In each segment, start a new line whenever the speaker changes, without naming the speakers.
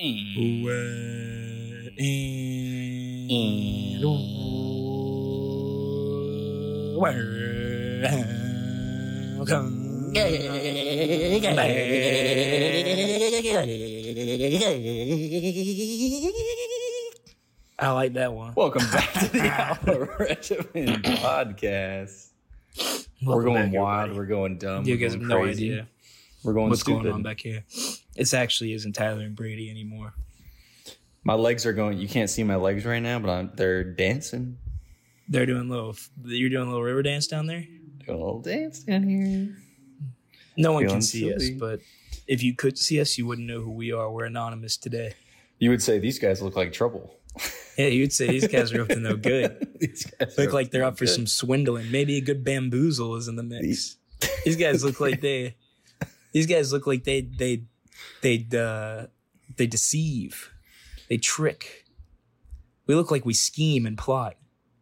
Welcome I like that one.
Welcome back to the Alpha Regimen podcast. We're going wild. We're going dumb.
You
we're
guys have
going
no
crazy.
idea
We're going
what's
stupid.
going on back here. It's actually isn't Tyler and Brady anymore.
My legs are going. You can't see my legs right now, but I'm, they're dancing.
They're doing little. You're doing a little river dance down there.
Doing a little dance down here.
No one
Feeling
can see us, but if you could see us, you wouldn't know who we are. We're anonymous today.
You would say these guys look like trouble.
Yeah, you'd say these guys are up to no good.
these guys
Look like they're up for
no
some swindling. Maybe a good bamboozle is in the mix. These guys look like they. These guys look like they they they uh, they deceive, they trick. We look like we scheme and plot.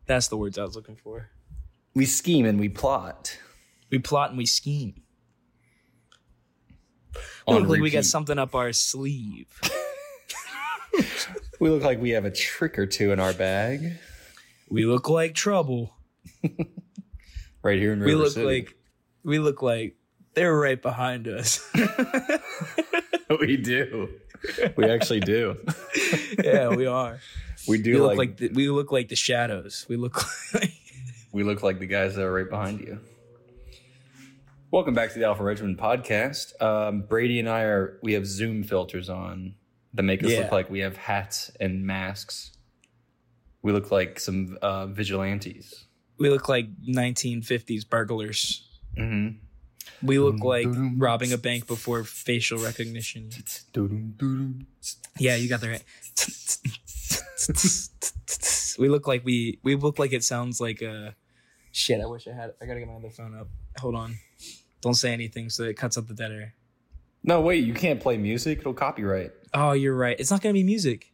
That's the words I was looking for.
We scheme and we plot.
We plot and we scheme. We look like we got something up our sleeve.
We look like we have a trick or two in our bag.
We look like trouble.
Right here in River We
look
City.
like we look like they're right behind us.
we do. We actually do.
yeah, we are.
We
We
do
look
like,
like the, we look like the shadows. We look like
we look like the guys that are right behind you. Welcome back to the Alpha Regiment podcast. Um, Brady and I are we have Zoom filters on that make us
Yeah.
look like we have hats and masks. We look like some uh, vigilantes.
we look like 1950s burglars.
hmm
We look like robbing a bank before facial recognition. Yeah, you got the right. we look like we we look like it sounds like a shit. I wish I had. I gotta get my other phone up. Hold on. Don't say anything so it cuts out the dead air.
No, wait, you can't play music. It'll copyright.
Oh, you're right. It's not gonna be music.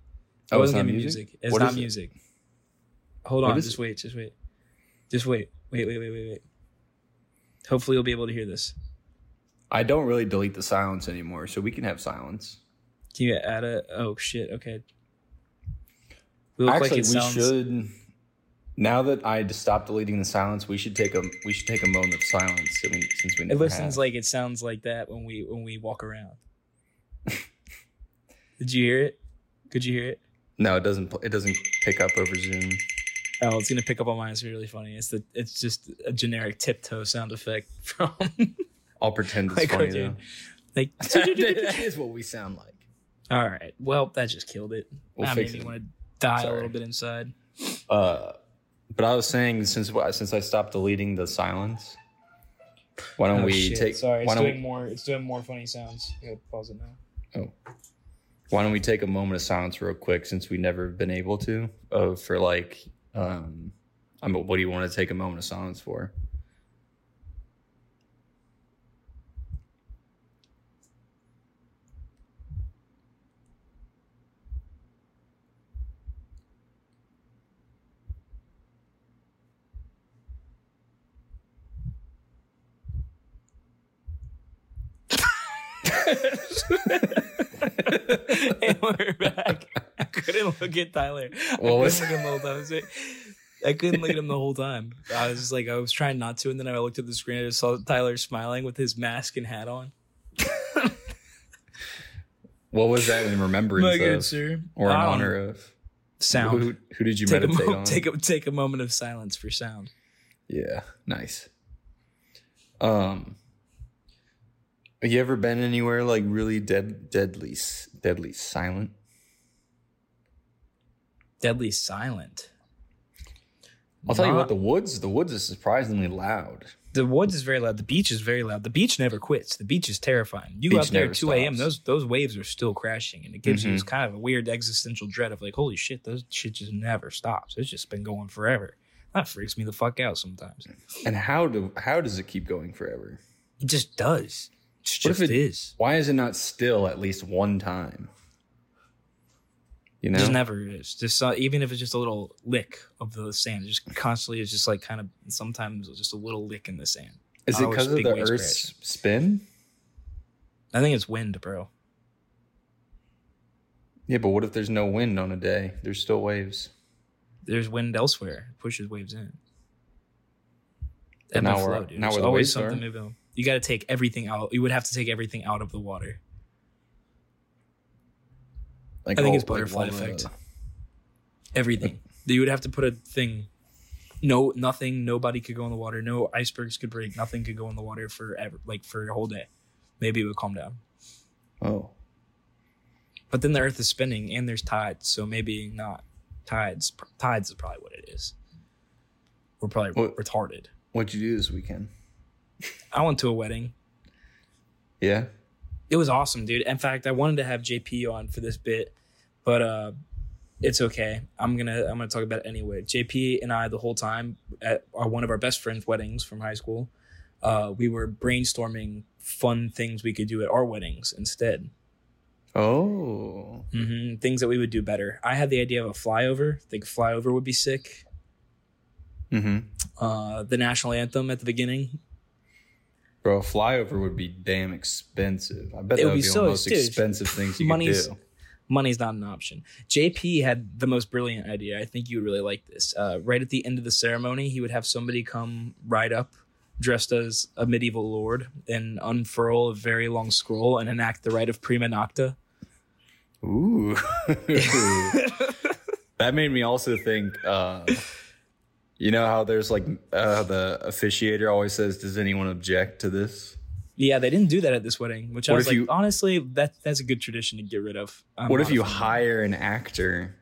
It
Oh,
wasn't gonna be
music?
music. It's
What
not
is it?
music. Hold on. Just
it?
wait. Just wait. Just wait. Wait. Wait. Wait. Wait. Wait. Hopefully, you'll be able to hear this.
I don't really delete the silence anymore, so we can have silence.
Can you add a? Oh shit. Okay. We
Actually,
like it
we
sounds.
should. Now that I stopped deleting the silence, we should take a we should take a moment of silence since we, since we
It listens
have.
like it sounds like that when we when we walk around. Did you hear it? Could you hear it?
no, it doesn't. It doesn't pick up over Zoom.
Oh, it's gonna pick up on mine. It's really funny. It's the it's just a generic tiptoe sound effect from
I'll pretend it's
like
funny though.
Like,
that is what we sound like.
all right. Well, that just killed it.
We'll
I
fix
made me want to die
Sorry.
a little bit inside.
Uh, but I was saying since since I stopped deleting the silence, why don't
Oh,
we
shit.
take?
Sorry, it's doing more. It's doing more funny sounds. Yeah, pause it now.
Oh. Why don't we take a moment of silence real quick since we've never been able to? Uh, for like, um, I mean, what do you want to take a moment of silence for?
and we're back. I couldn't look at Tyler. I
was-
couldn't look at him the whole time. I was like- I couldn't look at him the whole time. I was just like, I was trying not to, and then I looked at the screen and I saw Tyler smiling with his mask and hat on.
What was that in remembrance
My good
of,
sir.
or in
don't
honor of?
Sound.
Who, who did you
take, a
meditate
mo-
on?
take a take a moment of silence for sound.
Yeah, nice. Um, have you ever been anywhere like really dead, deadly, deadly silent?
Deadly silent.
I'll tell you what, the woods, the woods is surprisingly loud.
The woods is very loud. The beach is very loud. The beach never quits. The beach is terrifying. You go out there at 2 a.m., those those waves are still crashing. And it gives you
Mhm.
this kind of a weird existential dread of like, holy shit, those shit just never stops. It's just been going forever. That freaks me the fuck out sometimes.
And how do how does it keep going forever?
It just does. It
What if
just
it-
is.
Why is it not still at least one time? You
It
know,
just never is. Just uh, even if it's just a little lick of the sand, it just constantly is just like kind of sometimes just a little lick in the sand.
is it because of the Earth's
crashing.
spin?
I think it's wind, bro.
Yeah, but what if there's no wind on a day? There's still waves.
There's wind elsewhere. It pushes waves in. Ebb
now
and
we're-
flow, dude.
where the
always something moving. You got to take everything out. You would have to take everything out of the water.
Like
I think
all-
it's butterfly
like
effect. Everything. you would have to put a thing. No, nothing. Nobody could go in the water. No icebergs could break. Nothing could go in the water forever, like for a whole day. Maybe it would calm down.
Oh,
But then the Earth is spinning and there's tides, so maybe not. Tides. Tides is probably what it is. We're probably
What-
retarded.
what'd you do this weekend?
I went to a wedding.
Yeah.
It was awesome, dude. In fact, I wanted to have JP on for this bit, but uh it's okay. I'm gonna I'm gonna talk about it anyway. JP and I the whole time at our, one of our best friends' weddings from high school, uh, we were brainstorming fun things we could do at our weddings instead.
Oh.
hmm Things that we would do better. I had the idea of a flyover. I think flyover would be sick.
Mm-hmm.
Uh, the national anthem at the beginning.
Bro, a flyover would be damn expensive. I bet
It
that
would
would
be
be
so-
one of the most
dude,
expensive things you
money's-
could do.
money's not an option. JP had the most brilliant idea. I think you would really like this. Uh, right at the end of the ceremony, he would have somebody come ride up dressed as a medieval lord and unfurl a very long scroll and enact the rite of prima nocta.
Ooh. that made me also think uh you know how there's like uh the officiator always says, Does anyone object to this?
Yeah, they didn't do that at this wedding, which I
What
was
if
like,
you-
honestly, that that's a good tradition to get rid of. I'm
what if you hire an actor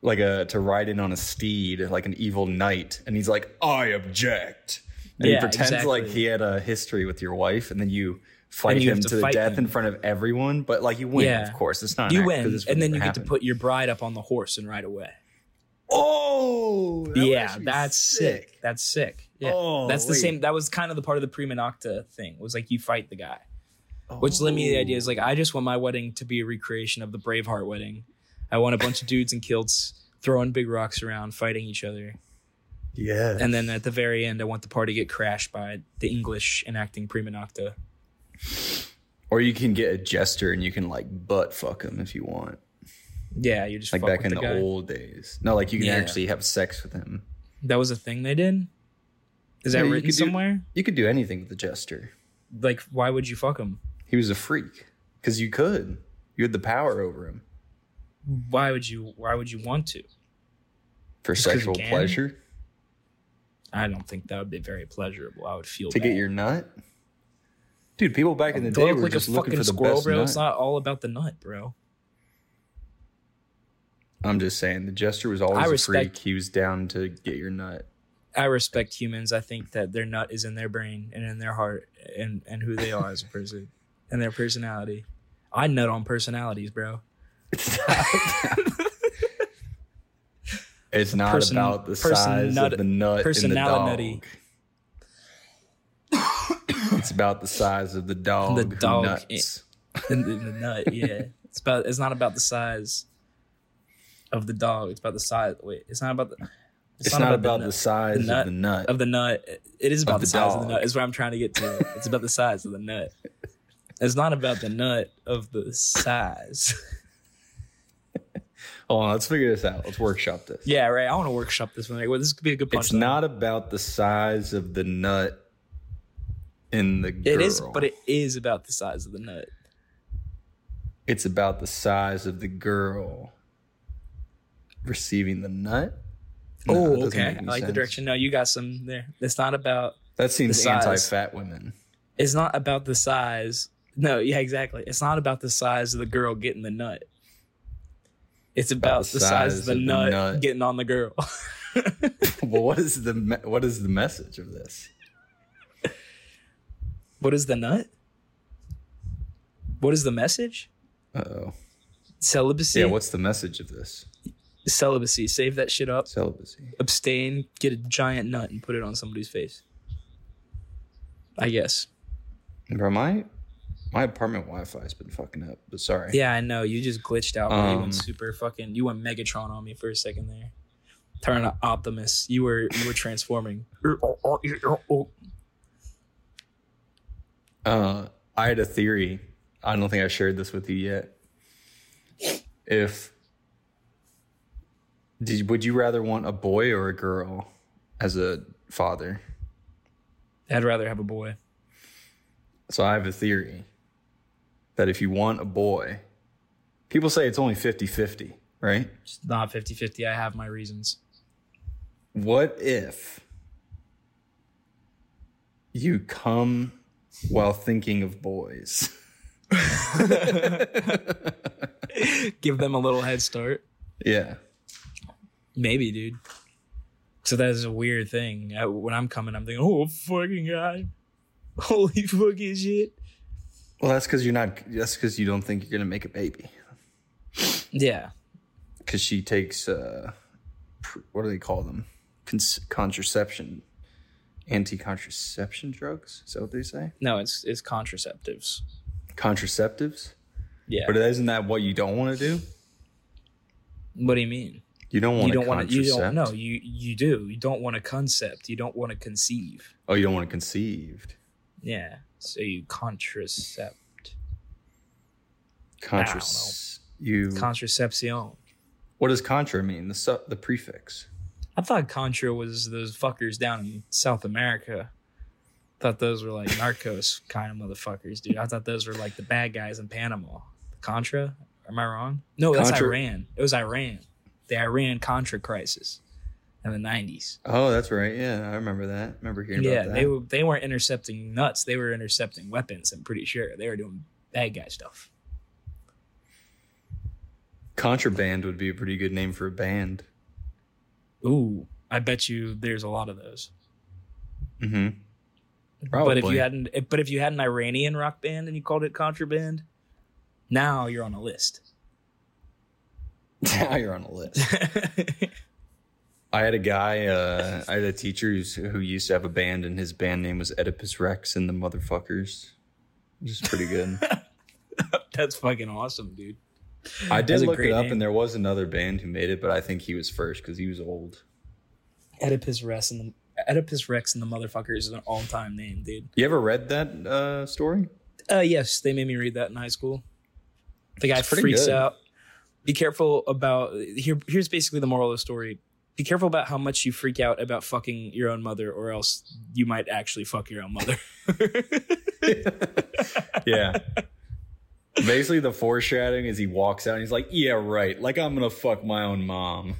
like a to ride in on a steed, like an evil knight, and he's like, I object. And
Yeah,
he pretends
exactly.
like he had a history with your wife, and then you fight
you
him to,
to
the
fight
death
him.
in front of everyone, but like you win,
Yeah.
of course. It's not an
You
act,
win,
'cause this would
and then you get to put your bride up on the horse and ride away.
Oh, that
yeah, that's sick. That's sick. Yeah,
Oh,
that's the
wait.
same. That was kind of the part of the prima nocta thing. Was like you fight the guy. Which led me to the idea is like I just want my wedding to be a recreation of the Braveheart wedding. I want a bunch of dudes in kilts throwing big rocks around, fighting each other,
Yeah,
and then at the very end, I want the party to get crashed by the English enacting prima nocta.
or you can get a jester and you can like butt fuck him if you want,
Yeah, you just
like
fuck
back in
the, guy.
old days. No, like you can
Yeah.
actually have sex with him.
That was a thing they did. Is that
Yeah, you
written
do-
somewhere?
You could do anything with the jester.
Like, why would you fuck him?
He was a freak because you could. You had the power over him
Why would you? Why would you want to?
For
you
sexual pleasure
I don't think that would be very pleasurable. I would feel
to
bad.
get your nut. Dude, people back in the day were
like
just looking
fucking
for the
squirrel,
best
bro.
nut.
It's not all about the nut, bro.
I'm just saying, the jester was always
I
a
respect-
freak. He was down to get your nut.
I respect humans. I think that their nut is in their brain and in their heart and and who they are as a person and their personality. I nut on personalities, bro.
It's not
Person-
about the size
nut-
of the nut in the dog. it's about the size of the dog.
The dog
nuts.
Eh, in, in the nut, yeah. It's about. It's not about the size of the dog. It's about the size. Wait, it's not about the.
It's, not, about, the,
nut-
size
nut
of the nut.
of the nut. It is about the,
the
size of the nut. Is what I'm trying to get to. It's about the size of the nut. It's not about the nut of the size.
Hold on, let's figure this out. Let's workshop this.
yeah, right. I want to workshop this one. Like, well, this could be a good punch.
It's not about the size of the nut in the girl.
It is, but it is about the size of the nut.
it's about the size of the girl receiving the nut. No,
oh, okay. I like the direction. No, you got some there. It's not about.
That seems
the
anti-fat women.
It's not about the size. No, yeah, exactly. It's not about the size of the girl getting the nut. It's about,
the
the, size, of the, nut,
nut.
getting on the girl.
well, what is the me- what is the message of this?
what is the nut? What is the message?
Oh,
Celibacy.
yeah. What's the message of this?
Celibacy? Save that shit up.
Celibacy.
Abstain. Get a giant nut and put it on somebody's face. I guess.
Bro, my my apartment Wi-Fi has been fucking up. But sorry.
Yeah, I know. You just glitched out. bro. you
Um,
went super fucking. You went Megatron on me for a second there. Turn to Optimus. You were you were transforming.
Uh, I had a theory. I don't think I shared this with you yet. if did would you rather want a boy or a girl as a father?
I'd rather have a boy.
So I have a theory that if you want a boy, people say it's only 50-50, right?
It's not 50 50. I have my reasons.
What if you come while thinking of boys?
Give them a little head start.
yeah.
Maybe, dude. So that is a weird thing. I, when I'm coming, I'm thinking, oh, fucking God. Holy fucking shit.
Well, that's because you're not. That's because you don't think you're gonna make a baby.
Yeah.
Because she takes, uh, pr- what do they call them? Cons- contraception, anti-contraception drugs. Is that what they say?
No, it's it's contraceptives.
Contraceptives.
Yeah.
But isn't that what you don't want to do?
what do you mean?
You don't want
You don't want to. You don't. No, you you do. You don't want to concept. You don't want to conceive.
Oh, you don't want to conceived.
Yeah. So you contracept.
Contras. You.
Contraception.
what does contra mean? The su- the prefix.
I thought Contra was those fuckers down in South America. Thought those were like narcos kind of motherfuckers, dude. I thought those were like the bad guys in Panama. Contra? Am I wrong? No, that's
Contra-
Iran. It was Iran. The Iran Contra crisis in the nineties.
Oh, that's right. Yeah, I remember that. remember hearing
Yeah,
about that.
Yeah, they were they weren't intercepting nuts. They were intercepting weapons. I'm pretty sure they were doing bad guy stuff.
Contraband would be a pretty good name for a band.
Ooh, I bet you there's a lot of those.
Mm-hmm.
But if you hadn't, but if you had an Iranian rock band and you called it contraband, now you're on a list.
now you're on a list. I had a guy, uh, I had a teacher who's, who used to have a band, and his band name was Oedipus Rex and the Motherfuckers, which is pretty good.
That's fucking awesome, dude.
I did
a
look it up,
name.
and there was another band who made it, but I think he was first because he was old.
Oedipus Rex and the Oedipus Rex and the motherfuckers is an all time name, dude.
You ever read that uh, story?
Uh, yes, they made me read that in high school. The guy freaks
good.
out. Be careful about here. Here's basically the moral of the story. Be careful about how much you freak out about fucking your own mother, or else you might actually fuck your own mother.
Yeah. Basically, the foreshadowing is he walks out and he's like, "Yeah, right. Like I'm gonna fuck my own mom."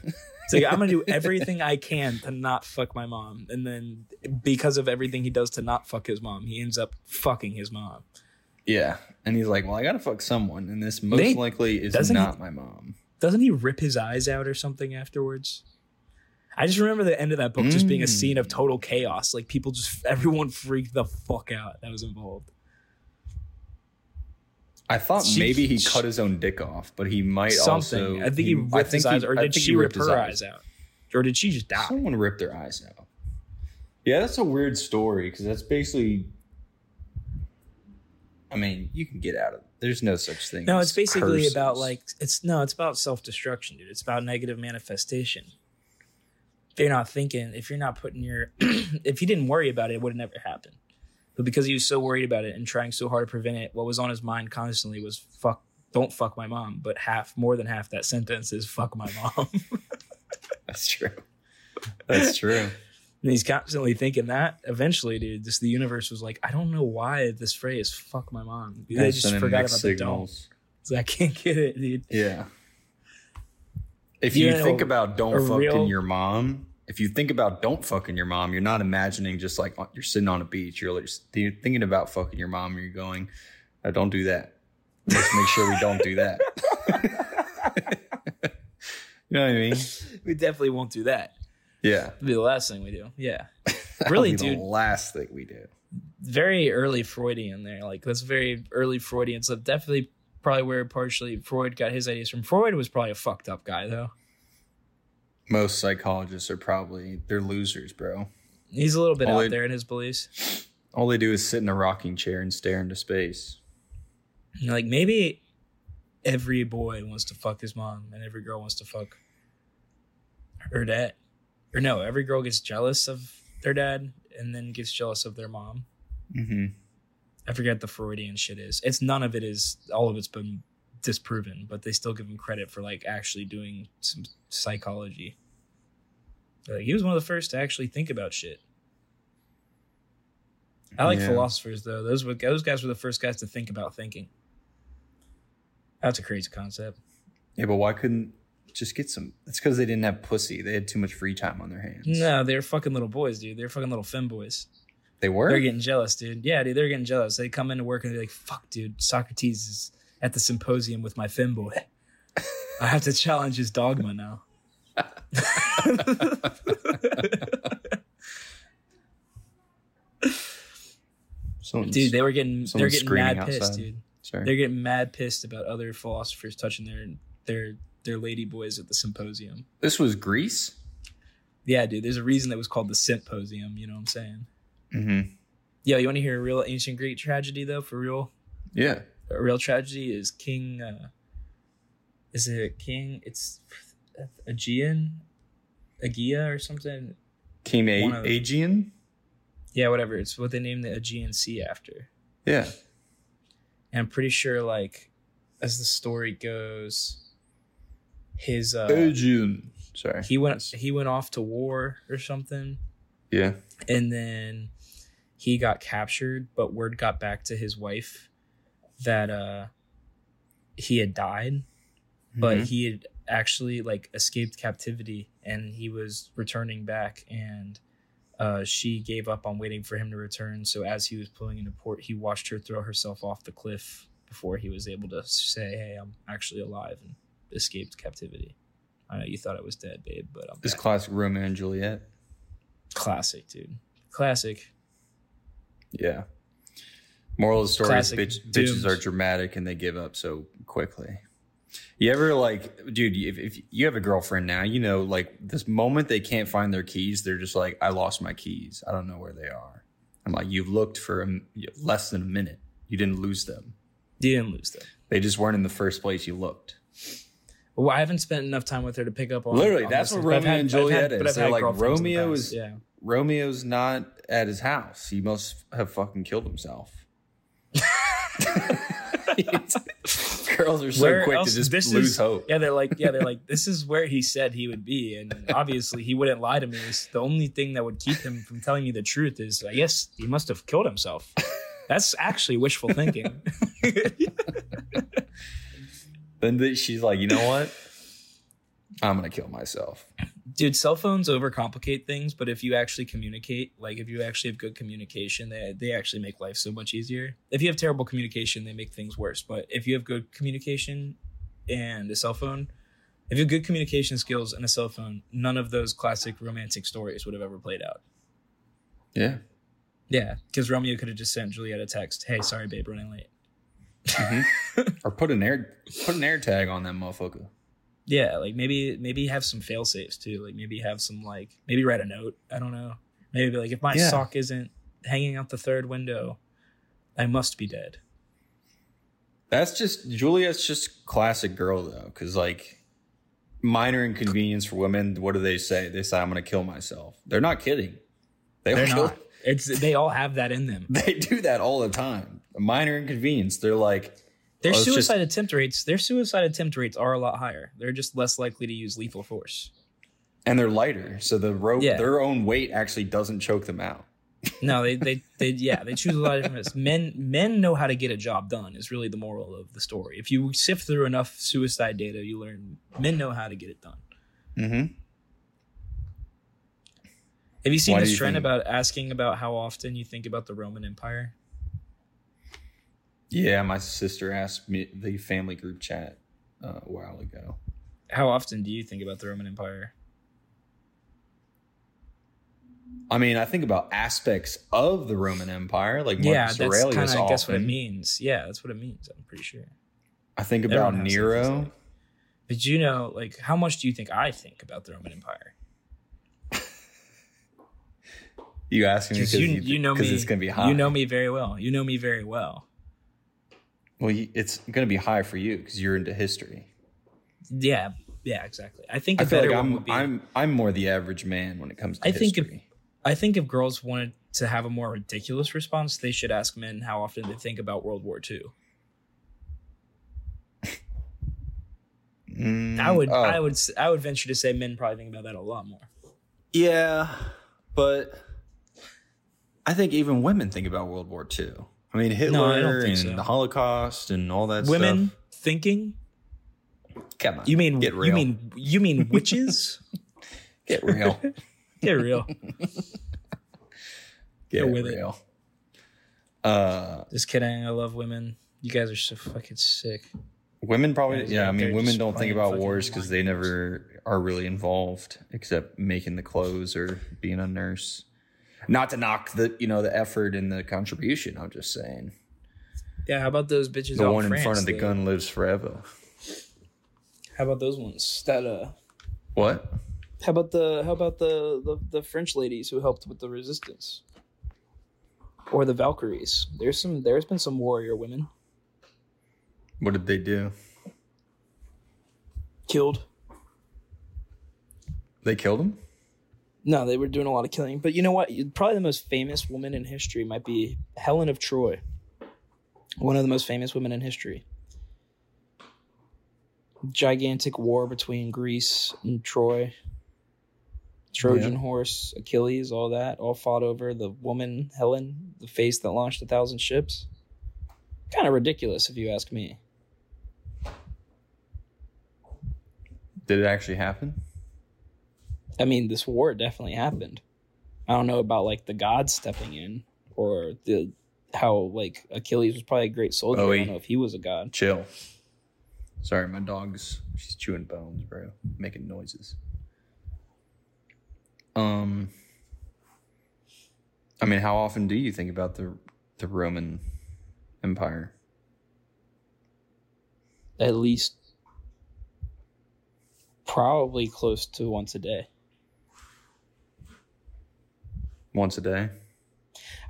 So I'm gonna do everything I can to not fuck my mom, and then because of everything he does to not fuck his mom, he ends up fucking his mom.
Yeah, and he's like, "Well, I gotta fuck someone, and this most
They-
likely is
doesn't he-
not my mom."
Doesn't he rip his eyes out or something afterwards? I just remember the end of that book just being a hmm. scene of total chaos. Like people just everyone freaked the fuck out that was involved.
I thought
She-
maybe he cut his own dick off, but he might
Something.
also.
I think he, ripped his
think
eyes,
he-
or
I
did
think
she
he
rip
ripped his
her eyes out, or did she just die?
Someone ripped their eyes out. Yeah, that's a weird story because that's basically. I mean, you can get out of. There's no such thing.
No, it's basically
curses.
about like it's no, it's about self destruction, dude. It's about negative manifestation. If you're not thinking, if you're not putting your, if he didn't worry about it, it would have never happened. But because he was so worried about it and trying so hard to prevent it, what was on his mind constantly was fuck, don't fuck my mom. But half, more than half that sentence is fuck my mom.
That's true. That's true.
And he's constantly thinking that. Eventually, dude, just the universe was like, I don't know why this phrase "fuck my mom." They
And
just forgot about the don't. So I can't get it, dude.
Yeah. If
You
you
know,
think about don't fucking
real-
your mom, if you think about don't fucking your mom, you're not imagining just like you're sitting on a beach. You're, like, you're thinking about fucking your mom. And you're going, "Uh, don't do that. Let's make sure we don't do that. you know what I mean?
We definitely won't do that.
Yeah.
It'll be the last thing we do. Yeah. Really,
be the
dude.
last thing we do.
very early Freudian there. Like that's very early Freudian. So definitely probably where partially Freud got his ideas from. Freud was probably a fucked up guy though.
Most psychologists are probably they're losers, bro.
He's a little bit
Well,
out
it-
there in his beliefs.
All they do is sit in a rocking chair and stare into space.
Like maybe every boy wants to fuck his mom and every girl wants to fuck her dad. Or no, every girl gets jealous of their dad and then gets jealous of their mom.
Mm-hmm.
I forget the Freudian shit is. It's none of it is all of it's been disproven, but they still give him credit for like actually doing some psychology. Like, he was one of the first to actually think about shit. I like
Yeah.
philosophers though. Those were those guys were the first guys to think about thinking. That's a crazy concept.
Yeah, but why couldn't just get some? It's because they didn't have pussy. They had too much free time on their hands.
No, they're fucking little boys, dude. They're fucking little femboys.
they were.
They're getting jealous, dude. Yeah, dude, they're getting jealous. They come into work and they're like, "Fuck, dude, Socrates is at the symposium with my femboy. I have to challenge his dogma now." Dude, they were getting they're getting mad pissed,
outside.
dude.
Sorry.
They're getting mad pissed about other philosophers touching their their their lady boys at the symposium.
this was Greece.
Yeah, dude. There's a reason that was called the symposium. You know what I'm saying?
Mm-hmm.
Yo, you want to hear a real ancient Greek tragedy though? For real,
Yeah.
a real tragedy is King. Uh, is it King? It's Aegean, Aegea or something.
King A-
of-
Aegean.
Yeah, whatever. It's what they named the Aegean Sea after.
Yeah.
And I'm pretty sure, like, as the story goes, his uh.
Sorry.
he went he went off to war or something,
Yeah.
and then he got captured. But word got back to his wife that uh he had died, but
Mhm.
he had actually like escaped captivity and he was returning back and uh, she gave up on waiting for him to return so as he was pulling into port he watched her throw herself off the cliff before he was able to say hey i'm actually alive and escaped captivity i know you thought i was dead babe but i'm
This
back.
classic Romeo and Juliet.
classic dude classic
Yeah. Moral of the story
Classic
is bitch, bitches are dramatic and they give up so quickly. You ever like, dude, if, if you have a girlfriend now, you know, like this moment they can't find their keys, they're just like, I lost my keys. I don't know where they are. I'm like, you've looked for a less than a minute. You didn't lose them.
you didn't lose them
They just weren't in the first place you looked.
Well i haven't spent enough time with her to pick up on
Literally,
on
that's what Romeo
had-
and
I've had-
Juliet is. They're like,
girlfriends in the
Romeo is-
yeah
Romeo's not at his house. He must have fucking killed himself. Girls are so
Where
quick
else-
to just
this
lose
is-
hope.
Yeah, they're like, yeah, they're like, this is where he said he would be, and obviously he wouldn't lie to me. It's the only thing that would keep him from telling me the truth is, I guess he must have killed himself. That's actually wishful thinking.
Then the- she's like, you know what? I'm gonna kill myself.
Dude, cell phones overcomplicate things, but if you actually communicate, like if you actually have good communication, they they actually make life so much easier. If you have terrible communication, they make things worse. But if you have good communication and a cell phone, if you have good communication skills and a cell phone, none of those classic romantic stories would have ever played out.
Yeah.
Yeah, because Romeo could have just sent Juliet a text, "Hey, sorry, babe, running late." Mm-hmm.
Or put an air put an air tag on that motherfucker.
Yeah, like maybe maybe have some fail safes too. Like maybe have some like maybe write a note. I don't know. Maybe be like if my
Yeah.
sock isn't hanging out the third window, I must be dead.
That's just Juliet's just classic girl though, because like minor inconvenience for women. What do they say? They say I'm gonna kill myself. They're not kidding. They
They're
kill,
not. It's they all have that in them.
They do that all the time. A minor inconvenience. They're like,
Their
Well, it's just-
suicide attempt rates, their suicide attempt rates are a lot higher. They're just less likely to use lethal force.
and they're lighter, so the rope,
Yeah.
their own weight actually doesn't choke them out.
No, they they they yeah, they choose a lot of different ways. Men men know how to get a job done is really the moral of the story. If you sift through enough suicide data, you learn men know how to get it done.
Mm-hmm.
Have you seen
Why
this
you
trend
think-
about asking about how often you think about the Roman Empire?
Yeah, my sister asked me the family group chat uh, a while ago.
How often do you think about the Roman Empire?
I mean, I think about aspects of the Roman Empire, like
yeah, that's
Aurelius.
kind of I guess what it means. Yeah, that's what it means. I'm pretty sure.
I think about
Everyone
Nero.
But you know, like, how much do you think I think about the Roman Empire?
You asking me
Because
because
you, you know me.
it's gonna be high.
You know me very well. You know me very well.
Well, it's gonna be high for you because you're into history.
Yeah, yeah, exactly. I think
I
a
feel
better
like
one
I'm
would be.
I'm I'm more the average man when it comes to
I think if- I think if girls wanted to have a more ridiculous response, they should ask men how often they think about World War II.
Mm,
I would
oh,
I would I would venture to say men probably think about that a lot more.
Yeah, but I think even women think about World War II. I mean, Hitler
No, I
and
so.
the Holocaust and all that stuff.
Women
stuff.
thinking?
Come on,
You mean
get real?
you mean you mean witches?
get real?
Get real.
Get
with it.
real. Uh,
Just kidding. I love women. You guys are so fucking sick.
women probably. Yeah, I mean, women don't think about wars because they never are really involved, except making the clothes or being a nurse. Not to knock the you know the effort and the contribution. I'm just saying
Yeah, how about those bitches
the one in
France,
front of the
though?
gun lives forever.
How about those ones? That uh
What?
how about the how about the, the the French ladies who helped with the resistance? Or the Valkyries. There's some there's been some warrior women
What did they do?
killed.
They killed him.
No, they were doing a lot of killing. But you know what? Probably the most famous woman in history might be Helen of Troy. One of the most famous women in history. Gigantic war between Greece and Troy. Trojan
Yeah.
horse, Achilles, all that, all fought over the woman Helen, the face that launched a thousand ships. Kind of ridiculous, if you ask me.
Did it actually happen?
I mean, this war definitely happened. I don't know about like the gods stepping in or the how like Achilles was probably a great soldier. I don't know if he was a god.
Chill. Sorry, my dog's she's chewing bones, bro, making noises. Um, I mean, how often do you think about the the Roman Empire?
At least probably close to once a day.
Once a day?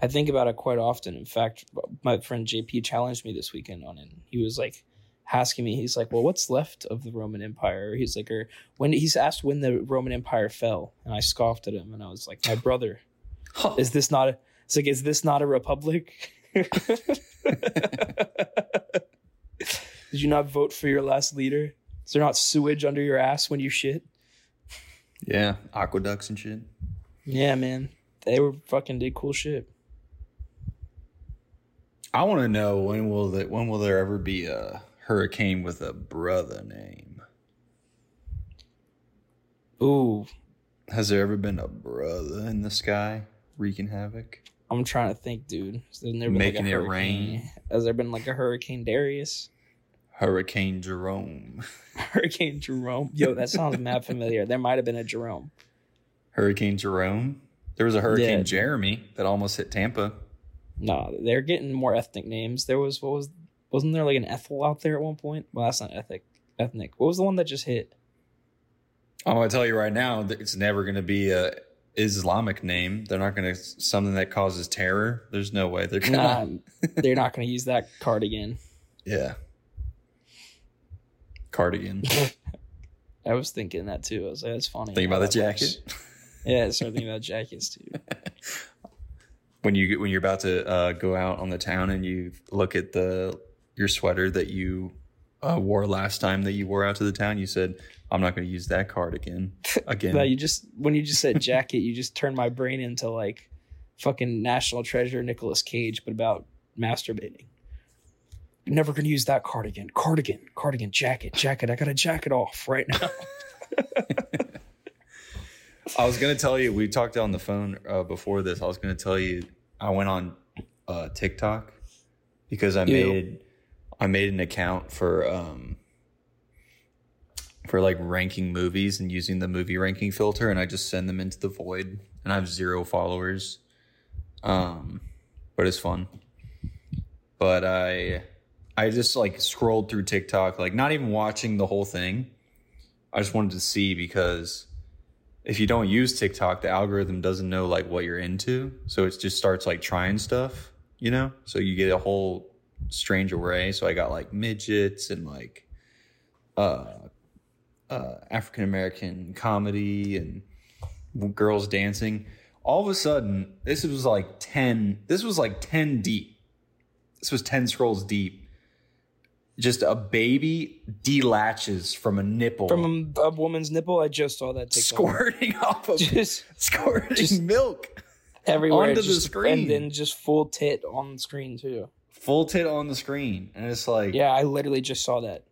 I think about it quite often. In fact, my friend JP challenged me this weekend on it. He was like asking me, he's like, "Well, what's left of the Roman Empire?" He's like, "Or when?" He's asked when the Roman Empire fell, and I scoffed at him, and I was like, "My brother, is this not a?" It's like, "Is this not a republic?" Did you not vote for your last leader? Is there not sewage under your ass when you shit?
Yeah, aqueducts and shit.
Yeah, man, they were fucking did cool shit.
I want to know when will the, when will there ever be a hurricane with a brother name?
Ooh,
Has there ever been a brother in the sky wreaking havoc?
I'm trying to think, dude. Has there never
Making
like
it
hurricane?
rain.
Has there been like a Hurricane Darius?
Hurricane Jerome.
Hurricane Jerome? Yo, that sounds mad familiar. There might have been a Jerome.
Hurricane Jerome. There was a Hurricane
Yeah.
Jeremy that almost hit Tampa.
No, they're getting more ethnic names. There was what was wasn't there like an Ethel out there at one point? Well, that's not ethnic. Ethnic. What was the one that just hit?
I'm going to tell you right now that it's never going to be a Islamic name. They're not going to something that causes terror. There's no way they're to.
Nah, they're not going to use that cardigan.
Yeah. Cardigan.
I was thinking that too. I was like, that's funny.
Think about the jacket.
Yeah, I started thinking about jackets too.
when you when you're about to uh, go out on the town and you look at the your sweater that you uh, wore last time that you wore out to the town, you said, "I'm not going to use that cardigan again."
No, you just when you just said jacket, you just turned my brain into like fucking national treasure Nicolas Cage, but about masturbating. Never gonna use that cardigan. Cardigan, cardigan, jacket, jacket. I got a jacket off right now.
I was gonna tell you. We talked on the phone uh, before this. I was gonna tell you. I went on uh, TikTok because I
Ew.
made I made an account for um for like ranking movies and using the movie ranking filter, and I just send them into the void, and I have zero followers. Um, but it's fun. But I I just like scrolled through TikTok, like not even watching the whole thing. I just wanted to see because if you don't use TikTok, the algorithm doesn't know like what you're into. So it just starts like trying stuff, you know? So you get a whole strange array. So I got like midgets and like uh uh African American comedy and girls dancing. All of a sudden, this was like 10 this was like 10 deep. This was 10 scrolls deep. Just a baby delatches from a nipple,
From a, a woman's nipple, I just saw that TikTok.
squirting off of
Just
squirting
just-
milk,
everywhere.
Onto the
just,
screen.
And then just full tit on the screen, too.
full tit on the screen, and it's like,
Yeah, I literally just saw that.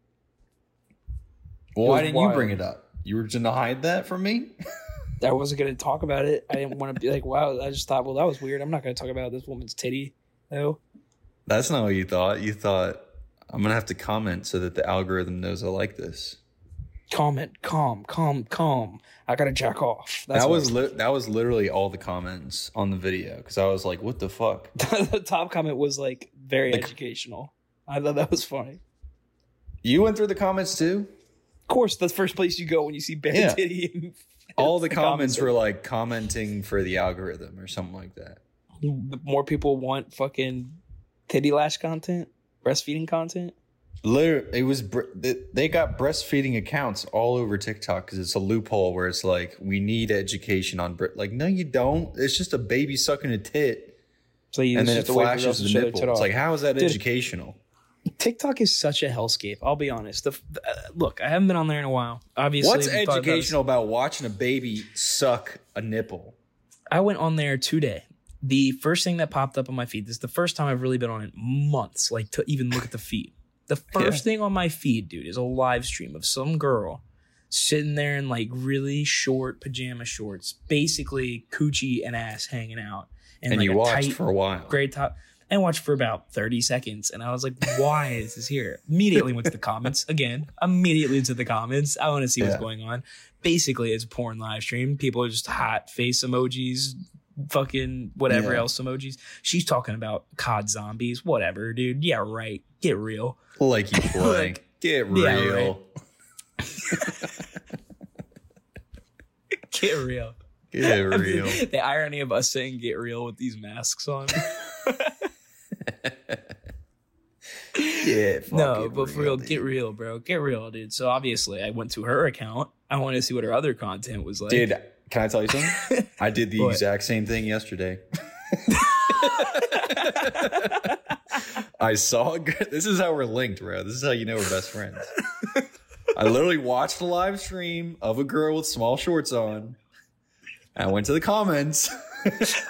well, why didn't you bring it up? You were gonna hide that from me.
I wasn't going to talk about it. I didn't want to be like, wow. I just thought, well, that was weird. I'm not going to talk about this woman's titty, though.
That's not what you thought. You thought I'm gonna have to comment so that the algorithm knows I like this.
Comment, calm, calm, calm. I got to jack off. That's
that was li- that was literally all the comments on the video because I was like, "What the fuck?"
the top comment was like very educational. I thought that was funny.
You went through the comments too.
Of course, that's the first place you go when you see bare
Yeah.
titty.
All the
The
comments
comments
were like commenting for the algorithm or something like that.
the more people want fucking titty lash content, breastfeeding content.
Literally, it was br- they- got breastfeeding accounts all over TikTok because it's a loophole where it's like we need education on bre- like no you don't. It's just a baby sucking a tit
So you
and then it
just have to wait for
flashes the nipple. It's like how is that
Dude.
educational?
TikTok is such a hellscape. I'll be honest. The, the- uh, look, I haven't been on there in a while. Obviously,
What's
we thought about
educational about watching a baby suck a nipple?
I went on there today. The first thing that popped up on my feed. This is the first time I've really been on it months. Like to even look at the feed. The first thing on my feed, dude, is a live stream of some girl sitting there in like really short pajama shorts, basically coochie and ass hanging out,
And,
like
you
a
watched
tight
for a while.
gray top. And watched for about 30 seconds. And I was like, why is this here? Immediately went to the comments. Again, immediately to the comments. I want to see what's going on. Basically, it's a porn live stream. People are just hot face emojis, fucking whatever
Yeah.
else emojis. She's talking about COD zombies. Whatever, dude. Yeah, right. Get real.
Like you play.
Like,
Get
yeah,
real.
Get real.
Get real.
the irony of us saying get real with these masks on.
Yeah,
no, but for real, get real, bro. Get real, dude. So obviously, I went to her account. I wanted to see what her other content was like.
Dude, can I tell you something? I did the
What?
exact same thing yesterday. I saw this is how we're linked, bro. This is how you know we're best friends. I literally watched a live stream of a girl with small shorts on. I went to the comments just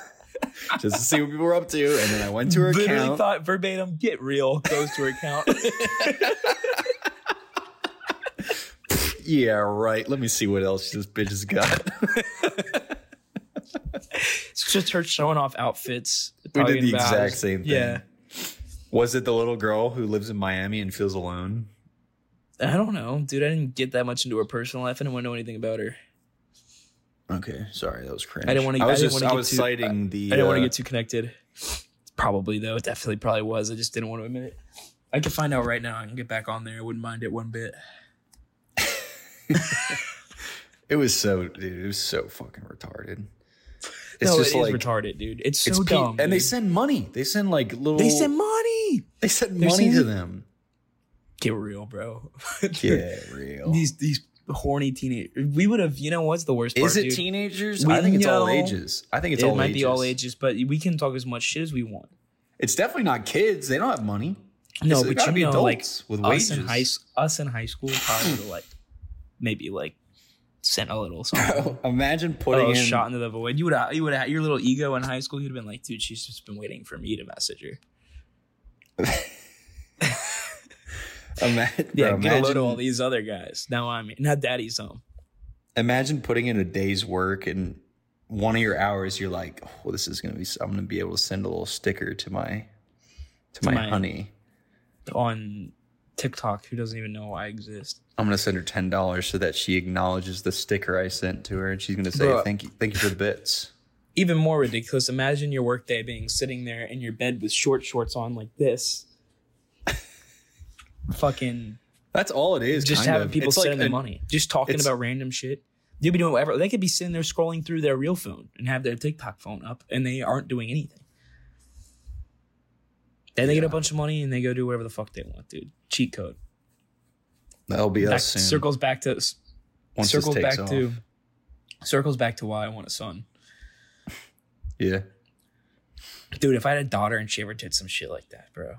to see what people were up to, and then I went to her
literally
account.
thought verbatim, get real, goes to her account.
yeah, right. Let me see what else this bitch has got.
it's just her showing off outfits.
We did the
about-
exact same thing.
Yeah.
Was it the little girl who lives in Miami and feels alone?
I don't know, dude. I didn't get that much into her personal life. I didn't want to know anything about her.
Okay, sorry, that was cringe.
I didn't want to.
I was
didn't
just
want
I
get
was
too,
citing the.
I didn't want
uh,
to get too connected. Probably though, it definitely probably was. I just didn't want to admit it. I can find out right now. I can get back on there. I wouldn't mind it one bit.
It was so, dude. It was so fucking retarded. It's
no,
just
it is
like
retarded, dude. It's so
it's pe-
dumb.
and they send money. They send like little.
they send money.
They send
They're
money to them.
Get real, bro.
Get real.
these these horny teenagers. We would have. You know what's the worst part?
Is it
dude?
teenagers?
We
I think it's all ages. I think it's
it
all It
might
ages.
be all ages, but we can talk as much shit as we want.
It's definitely not kids. They don't have money.
No,
It's
but you
be
know, like
with
us
wages.
in high us in high school probably like maybe like sent a little something.
Imagine putting
a
in.
shot into the void. You would have, you would have your little ego in high school. You'd have been like, dude, she's just been waiting for me to message her.
Imagine,
Yeah,
bro,
get a load of all these other guys. Now I'm now daddy's home.
imagine putting in a day's work and one of your hours you're like oh this is gonna be i'm gonna be able to send a little sticker to my to, my,
my-
honey
on TikTok who doesn't even know I exist.
i'm gonna send her ten dollars so that she acknowledges the sticker i sent to her and she's gonna say
Bro.
thank you thank you for the bits
Even more ridiculous. Imagine your workday being sitting there in your bed with short shorts on like this. Fucking
that's all it is
just having
of.
people
It's like
sending their money, just talking about random shit. They'll be doing whatever. They could be sitting there scrolling through their real phone and have their TikTok phone up, and they aren't doing anything. Then they get a bunch of money and they go do whatever the fuck they want, dude. Cheat code.
that'll be
Back,
us soon
circles back to
once
circles
this takes
back
off.
to circles back to why I want a son,
yeah
dude. If I had a daughter and she ever did some shit like that, bro,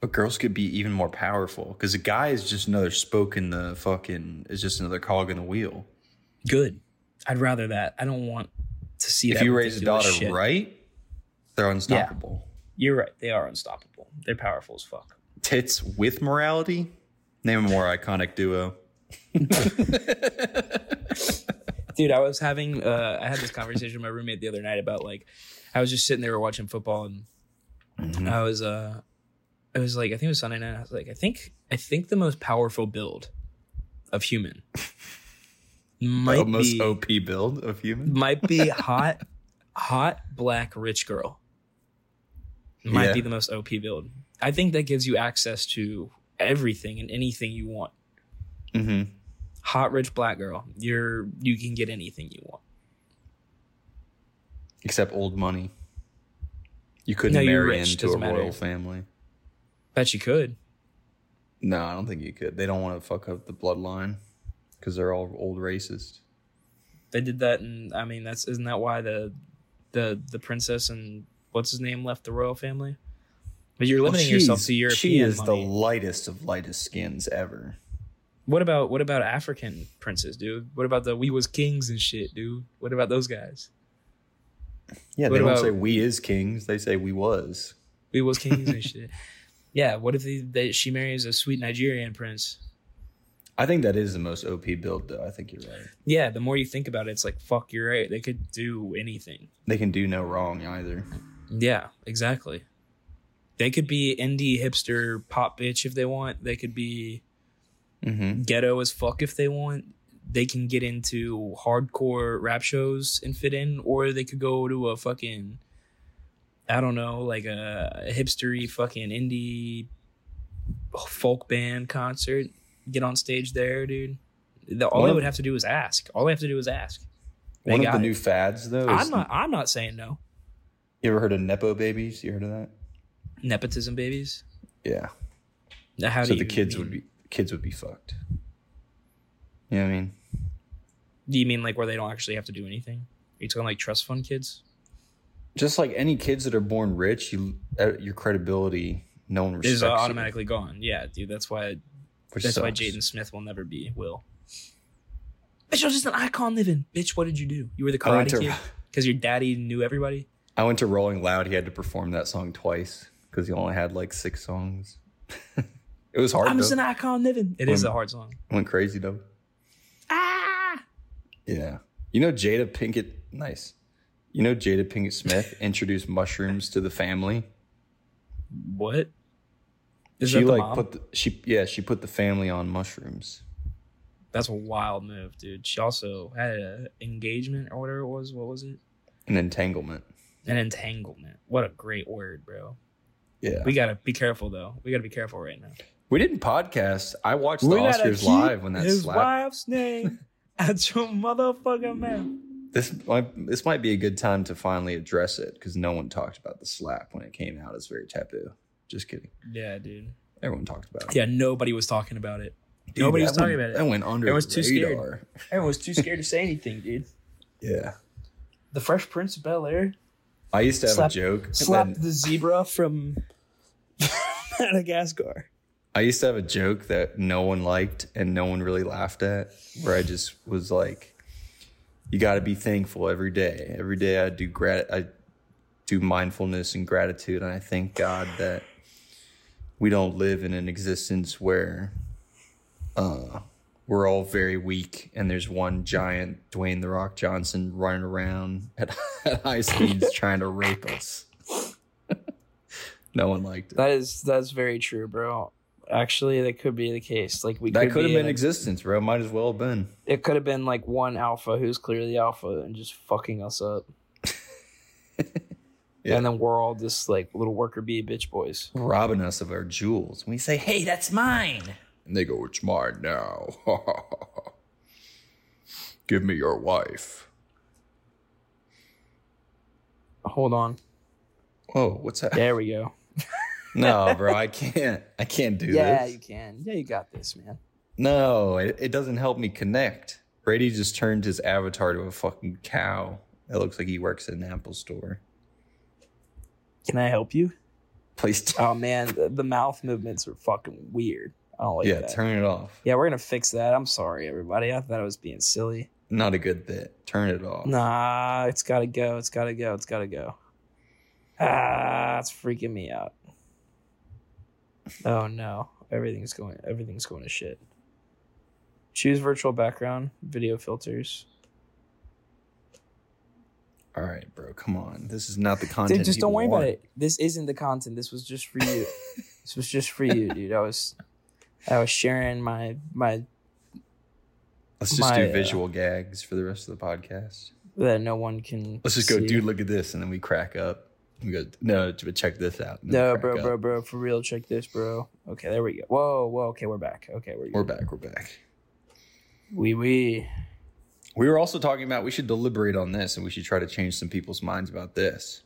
But girls could be even more powerful because a guy is just another spoke in the fucking is just another cog in the wheel.
Good. I'd rather that. I don't want to see
If
that
you raise a daughter
shit.
right, they're unstoppable.
You're right. They are unstoppable. They're powerful as fuck.
Tits with morality. Name a more iconic duo.
Dude, I was having uh I had this conversation with my roommate the other night about like I was just sitting there watching football and
Mm-hmm.
I was uh it was like I think it was Sunday night. I was like, I think I think the most powerful build of human might
The most
be
OP build of human.
might be hot hot black rich girl. Might
Yeah.
be the most OP build. I think that gives you access to everything and anything you want.
Mm-hmm.
Hot rich black girl. You're you can get anything you want.
Except old money. You couldn't
No,
marry
rich,
into a
matter.
royal family.
Bet you could.
No, I don't think you could. They don't want to fuck up the bloodline because they're all old racist.
They did that, and I mean, that's isn't that why the the the princess and what's his name left the royal family? But you're limiting yourself to European
She is the lightest of lightest skins ever.
What about what about African princes, dude? What about the we was kings and shit, dude? What about those guys?
Yeah,
What
they don't say we is kings. They say we was.
We was kings and shit. Yeah. What if they, they, she marries a sweet Nigerian prince?
I think that is the most OP build, though. I think you're right.
Yeah. The more you think about it, it's like fuck. You're right. They could do anything.
They can do no wrong either.
Yeah. Exactly. They could be indie hipster pop bitch if they want. They could be
Mm-hmm.
ghetto as fuck if they want. They can get into hardcore rap shows and fit in, or they could go to a fucking, I don't know, like a, a hipstery fucking indie folk band concert. Get on stage there, dude. The, all
One
they would have to do is ask. All they have to do is ask. They
One of the
it.
new fads, though,
I'm not. I'm not saying no.
You ever heard of nepo babies? You heard of that?
Nepotism babies.
Yeah.
How
so the kids
mean?
would be kids would be fucked. You know what I mean?
Do you mean like where they don't actually have to do anything? Are you talking like trust fund kids?
Just like any kids that are born rich, you uh, your credibility, no one respects
Is uh,
you,
automatically gone. Yeah, dude. That's why
which
That's why. Jaden Smith will never be Will. Bitch, I was just an icon living. Bitch, what did you do? You were the karate
to-
kid because your daddy knew everybody.
I went to Rolling Loud. He had to perform that song twice because he only had like six songs. it was hard.
I'm just an icon living. It is
When-
a hard song.
went crazy though.
Ah,
Yeah. You know Jada Pinkett nice. You know Jada Pinkett Smith introduced mushrooms to the family.
what? Is
she
that the
like
mom?
put the, she yeah, she put the family on mushrooms.
That's a wild move, dude. She also had an engagement or whatever it was. What was it?
An entanglement.
An entanglement. What a great word, bro.
Yeah.
We gotta be careful though. We gotta be careful right now.
We didn't podcast. I watched the
We
Oscars live when that
his
slap.
wife's name at your motherfucking mouth.
This might this might be a good time to finally address it because no one talked about the slap when it came out. It's very taboo. Just kidding.
Yeah, dude.
Everyone talked about it.
Yeah, nobody was talking about it.
Dude,
Nobody was talking
went-
about it.
That went under
Everyone's
the
too scared.
radar.
Everyone was too scared to say anything, dude.
Yeah.
The Fresh Prince of Bel Air
I used to have
Slap-
a joke.
slapped
that-
the zebra from Madagascar.
I used to have a joke that no one liked and no one really laughed at, where I just was like, "You got to be thankful every day. Every day I do grat, I do mindfulness and gratitude, and I thank God that we don't live in an existence where uh, we're all very weak and there's one giant Dwayne the Rock Johnson running around at, at high speeds trying to rape us." no one liked it.
That is that's very true, bro. Actually, that could be the case. Like we
That
could
could have
be
been
a-
existence, bro. Might as well have been.
it could have been like one alpha who's clearly alpha and just fucking us up.
Yeah.
And then we're all just like little worker bee bitch boys.
robbing us of our jewels. We say, "Hey, that's mine," and they go, "It's mine now." Give me your wife.
Hold on.
Whoa, what's that?
There we go.
No, bro, I can't. I can't do that.
Yeah,
this.
you can. Yeah, you got this, man.
No, it, it doesn't help me connect. Brady just turned his avatar to a fucking cow. It looks like he works at an Apple store.
Can I help you?
Please. t-
Oh man, the, the mouth movements are fucking weird. I don't like
yeah,
that.
turn it off.
yeah, we're gonna fix that. I'm sorry, everybody. I thought I was being silly.
Not a good bit. Turn it off.
Nah, it's gotta go. It's gotta go. It's gotta go. Ah, it's freaking me out. Oh no, everything's going. Everything's going to shit. Choose virtual background, video filters.
All right, bro. Come on. This is not the content.
Dude, just don't worry
want.
about it. This isn't the content. This was just for you. this was just for you, dude. I was, I was sharing my my
Let's just
my,
do
uh,
visual gags for the rest of the podcast.
that no one can.
Let's just go, dude. Look at this, and then we crack up. We go, no, but check this out.
No, bro,
up.
bro, bro, for real. Check this, bro. Okay, there we go. Whoa, whoa. Okay, we're back. Okay, we're
We're back. We're back.
we we.
We were also talking about we should deliberate on this, and we should try to change some people's minds about this.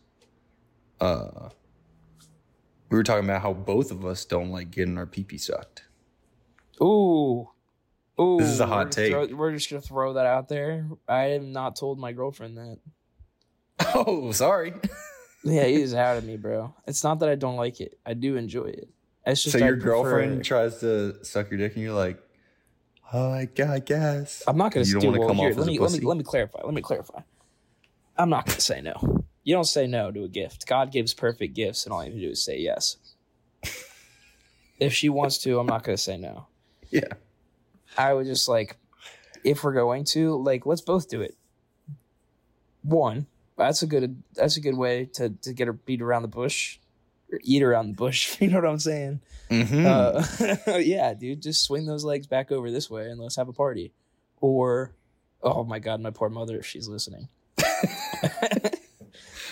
Uh, we were talking about how both of us don't like getting our pee pee sucked.
Ooh. Ooh.
This is a hot
we're
take.
Throw, we're just gonna throw that out there. I have not told my girlfriend that.
Oh, sorry.
Yeah, he's out of me, bro. It's not that I don't like it. I do enjoy it. It's just
so your girlfriend tries to suck your dick, and you're like, "Oh, I I guess."
I'm not gonna
You don't wanna come
here,
off
let me let me let me clarify. Let me clarify. I'm not gonna say no. You don't say no to a gift. God gives perfect gifts, and all you have to do is say yes. if she wants to, I'm not gonna say no.
Yeah.
I would just like, if we're going to, like, let's both do it. One, that's a good that's a good way to to get her beat around the bush, or eat around the bush. You know what I'm saying?
Mm-hmm.
Uh, yeah, dude, just swing those legs back over this way and let's have a party. Or, oh my god, my poor mother if she's listening.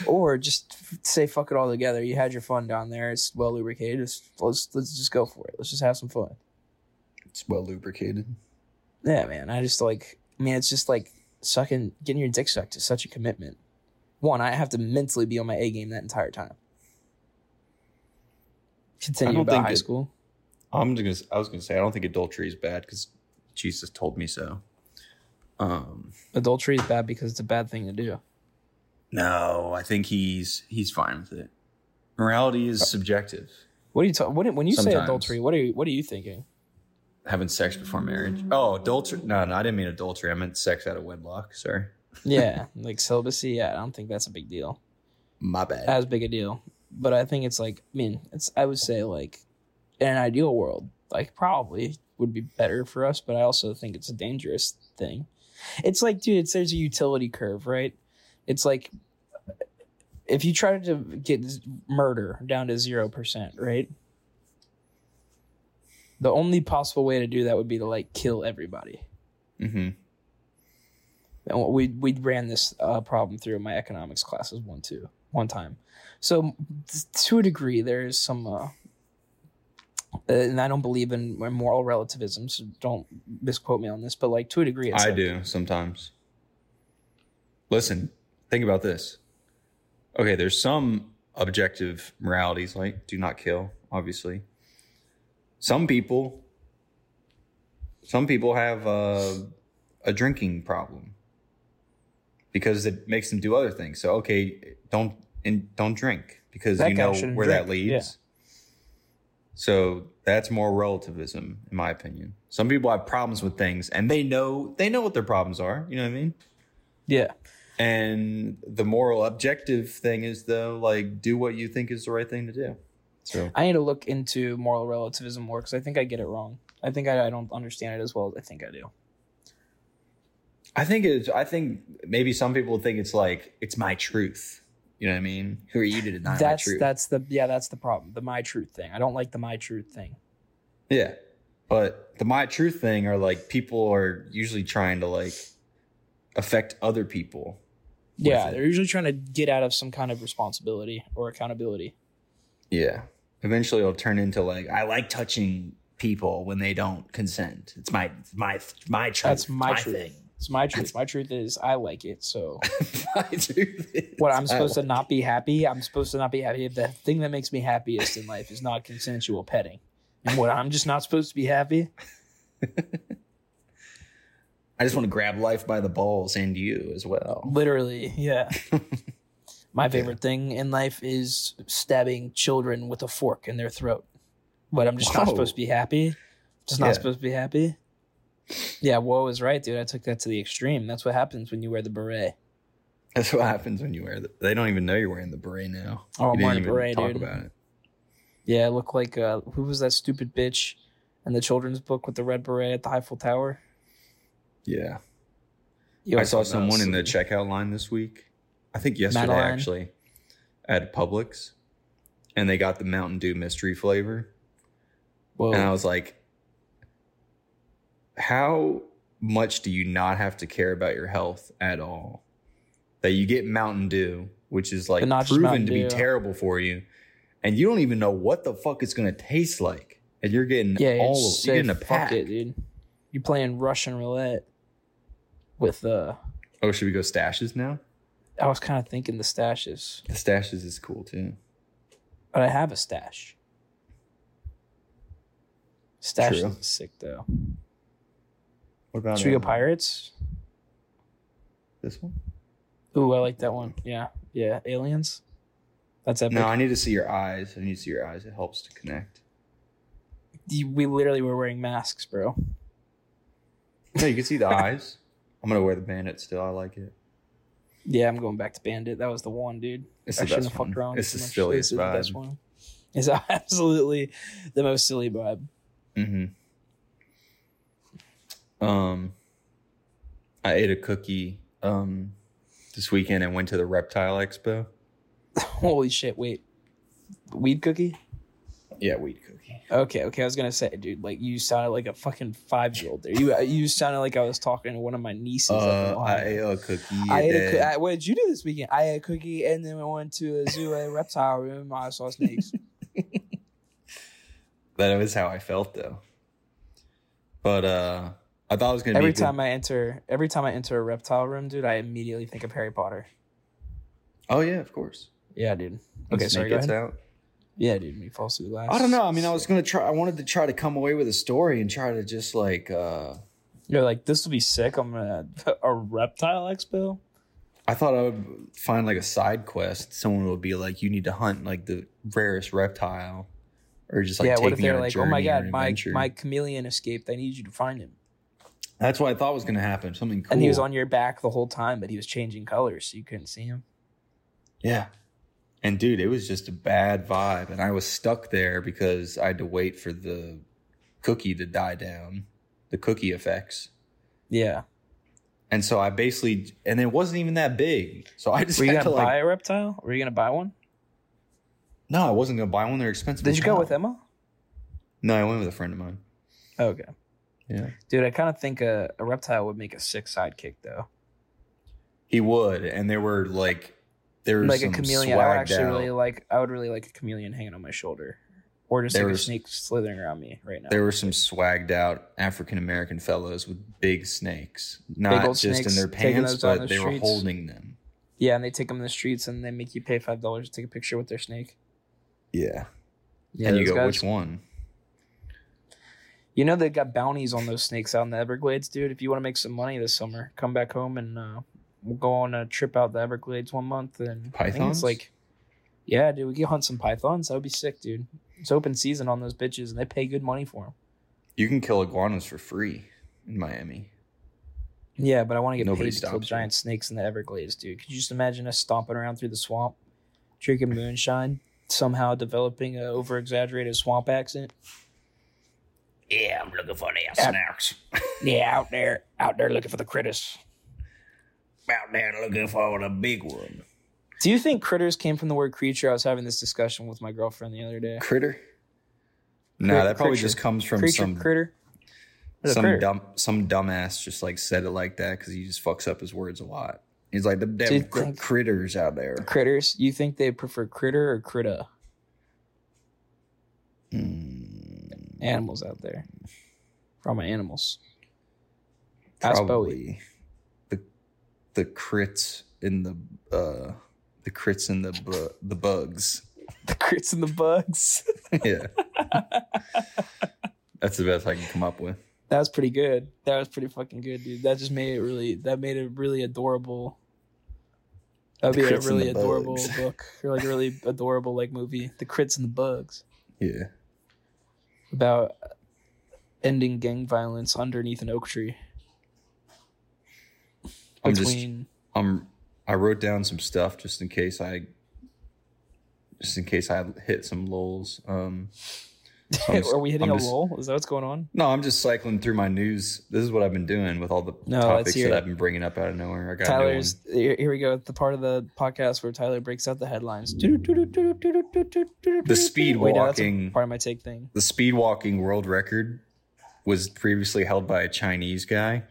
or just say fuck it all together. You had your fun down there. It's well lubricated. Let's let's just go for it. Let's just have some fun.
It's well lubricated.
Yeah, man. I just like. I mean, it's just like sucking, getting your dick sucked is such a commitment. One, I have to mentally be on my A game that entire time. Continue about
think
high
it-
school.
I'm just gonna. I was gonna say I don't think adultery is bad because Jesus told me so. Um.
Adultery is bad because it's a bad thing to do.
No, I think he's he's fine with it. Morality is subjective.
What are you talking? When, when you say adultery, what are you what are you thinking?
Having sex before marriage. Oh, adultery. No, no, I didn't mean adultery. I meant sex out of wedlock. Sorry,
Yeah, like celibacy. Yeah, I don't think that's a big deal.
my bad.
As big a deal, but I think it's like. I mean, it's. I would say like, in an ideal world, like probably would be better for us, but I also think it's a dangerous thing. It's like, dude, it's there's a utility curve, right? It's like if you try to get murder down to zero percent, right? The only possible way to do that would be to like kill everybody.
mm-hmm.
And we we ran this uh, problem through in my economics classes one two one time. So to a degree, there is some, uh, and I don't believe in moral relativism, so don't misquote me on this. But like to a degree, it's
I
like-
do sometimes. Listen, think about this. Okay, there's some objective moralities like do not kill, obviously. Some people some people have uh, a drinking problem because it makes them do other things. So okay, don't and don't drink because
That
you know where that
drink,
leads. So that's more relativism, in my opinion. Some people have problems with things, and they know they know what their problems are. You know what I mean?
Yeah,
And the moral objective thing is though, like, do what you think is the right thing to do. So
I need to look into moral relativism more because I think I get it wrong. I think I, I don't understand it as well as I think I do.
I think it's. I think maybe some people think it's like it's my truth. You know what I mean? Who are you to deny my
That's
truth?
that's the yeah that's the problem. The my truth thing. I don't like the my truth thing.
Yeah. But the my truth thing are like people are usually trying to like affect other people.
Yeah, they're usually trying to get out of some kind of responsibility or accountability.
Yeah. Eventually it'll turn into like I like touching people when they don't consent. It's my my my truth.
That's my, truth.
thing.
It's my truth. My truth is I like it. So
my truth. is
what I'm supposed to
like-
not be happy, I'm supposed to not be happy. The thing that makes me happiest in life is not consensual petting. And what I'm just not supposed to be happy.
I just want to grab life by the balls and you as well.
Literally, yeah. My favorite thing in life is stabbing children with a fork in their throat. But I'm just not supposed to be happy. Just not supposed to be happy. Yeah, Whoa is right, dude. I took that to the extreme. That's what happens when you wear the beret.
That's what happens when you wear the. They don't even know you're wearing the beret now.
Oh, I'm wearing a beret,
talk
dude.
about it.
Yeah, I look like uh, who was that stupid bitch in the children's book with the red beret at the Eiffel Tower?
Yeah.
You
I saw someone in the checkout line this week. I think yesterday
Madeline?
actually at Publix, and they got the Mountain Dew mystery flavor,
Whoa.
and I was like, "How much do you not have to care about your health at all? That you get Mountain Dew, which is like
But not just
proven to be
Dew.
terrible for you, and you don't even know what the fuck it's going to taste like, and you're getting
yeah,
all of you're getting a pack.
it, dude. You're playing Russian roulette with uh
Oh, should we go stashes now?
I was kind of thinking the stashes,
The stashes is cool too.
but I have a stash. Stash
True.
is sick though.
What about
Should we go pirates?
This one?
Ooh, I like that one. Yeah, yeah. Aliens. That's epic.
No, I need to see your eyes. I need to see your eyes. It helps to connect.
We literally were wearing masks, bro.
No, you can see the eyes. I'm gonna wear the bandit still. I like it.
Yeah, I'm going back to Bandit. That was the one, dude.
It's
I
the
shouldn't
best
have fucked
one.
around.
It's the
much.
silliest
This is the
vibe.
best one. It's absolutely the most silly vibe.
Mm-hmm. Um, I ate a cookie um this weekend and went to the reptile expo.
Holy shit! Wait, weed cookie?
Yeah, weed cookie.
Okay, okay. I was gonna say, dude, like you sounded like a fucking five year old there. You you sounded like I was talking to one of my nieces.
Uh. I ate a cookie.
I ate a
and
coo- I, what did you do this weekend? I ate a cookie and then we went to a zoo a reptile room. I saw snakes.
that was how I felt though. But uh, I thought it was gonna
every
a good-
time I enter, every time I enter a reptile room, dude, I immediately think of Harry Potter.
Oh yeah, of course.
Yeah, dude. Okay, sorry. Go ahead.
out.
Yeah, dude. Me through glass.
I don't know. I mean, I was gonna try. I wanted to try to come away with a story and try to just like. uh
You're like, this will be sick. I'm gonna a reptile expo.
I thought I would find like a side quest. Someone would be like, "You need to hunt like the rarest reptile," or just like
yeah.
take
What if they're like, oh my god, my my chameleon escaped. I need you to find him.
That's what I thought was gonna happen. Something cool.
And he was on your back the whole time, but he was changing colors, so you couldn't see him.
Yeah. And dude, it was just a bad vibe, and I was stuck there because I had to wait for the cookie to die down, the cookie effects.
Yeah.
And so I basically, and it wasn't even that big. So I just
Were you gonna
to like,
buy a reptile? Were you gonna buy one?
no, I wasn't gonna buy one. They're expensive.
Did you go with Emma?
No, I went with a friend of mine.
Okay.
Yeah,
Dude, I kind of think a, a reptile would make a sick sidekick though.
he would, and there were like, there
Like a chameleon. I would actually
out-
really like. I would really like a chameleon hanging on my shoulder, or just
There
like
was-
a snake slithering around me right now.
There were some swagged out African American fellows with big snakes, not
old
just
snakes,
in their pants, but
the
they were holding them.
yeah, and they take them in the streets and they make you pay five dollars to take a picture with their snake.
Yeah,
Yeah,
and you go,
guys-
which one?
You know they got bounties on those snakes out in the Everglades, dude. If you want to make some money this summer, come back home and uh, we'll go on a trip out the Everglades one month. And I think
Pythons?
it's like, yeah, dude, we can hunt some pythons. That would be sick, dude. It's open season on those bitches, and they pay good money for them.
You can kill iguanas for free in Miami.
Yeah, but I want to get
Nobody
paid to kill
you.
giant snakes in the Everglades, dude. Could you just imagine us stomping around through the swamp, drinking moonshine, somehow developing a over exaggerated swamp accent?
Yeah, I'm looking for the
Yeah.
snacks.
Yeah, out there, out there looking for the critters.
Out there looking for a big one.
Do you think critters came from the word creature? I was having this discussion with my girlfriend the other day.
Critter? No,
Crit-
that probably
creature.
just comes from
creature,
some
critter. What's
some
critter?
dumb some dumbass just like said it like that because he just fucks up his words a lot. He's like the
you
damn cr-
think-
critters out there.
critters. You think they prefer critter or critta?
Mm,
Animals out there. For all my animals. Ask Bowie.
probably the the crits in the uh the crits in the bu- the bugs.
The crits and the bugs.
yeah, that's the best I can come up with.
That was pretty good. That was pretty fucking good, dude. That just made it really. That made it really adorable. That'd
The
be a really adorable
Bugs.
book, or like a really adorable like movie, The Crits and the Bugs,
Yeah.
about ending gang violence underneath an oak tree.
I'm just
Between
um I wrote down some stuff just in case I just in case I hit some lulls. Um so just-
are we hitting
I'm
a
just-
lull? Is that what's going on?
No, I'm just cycling through my news. This is what I've been doing with all the
No,
topics that. I've been bringing up out of nowhere. I got
Tyler's here, here we go. The part of the podcast where Tyler breaks out the headlines. The
speed walking
part of my take thing.
the speed walking world record was previously held by a Chinese guy.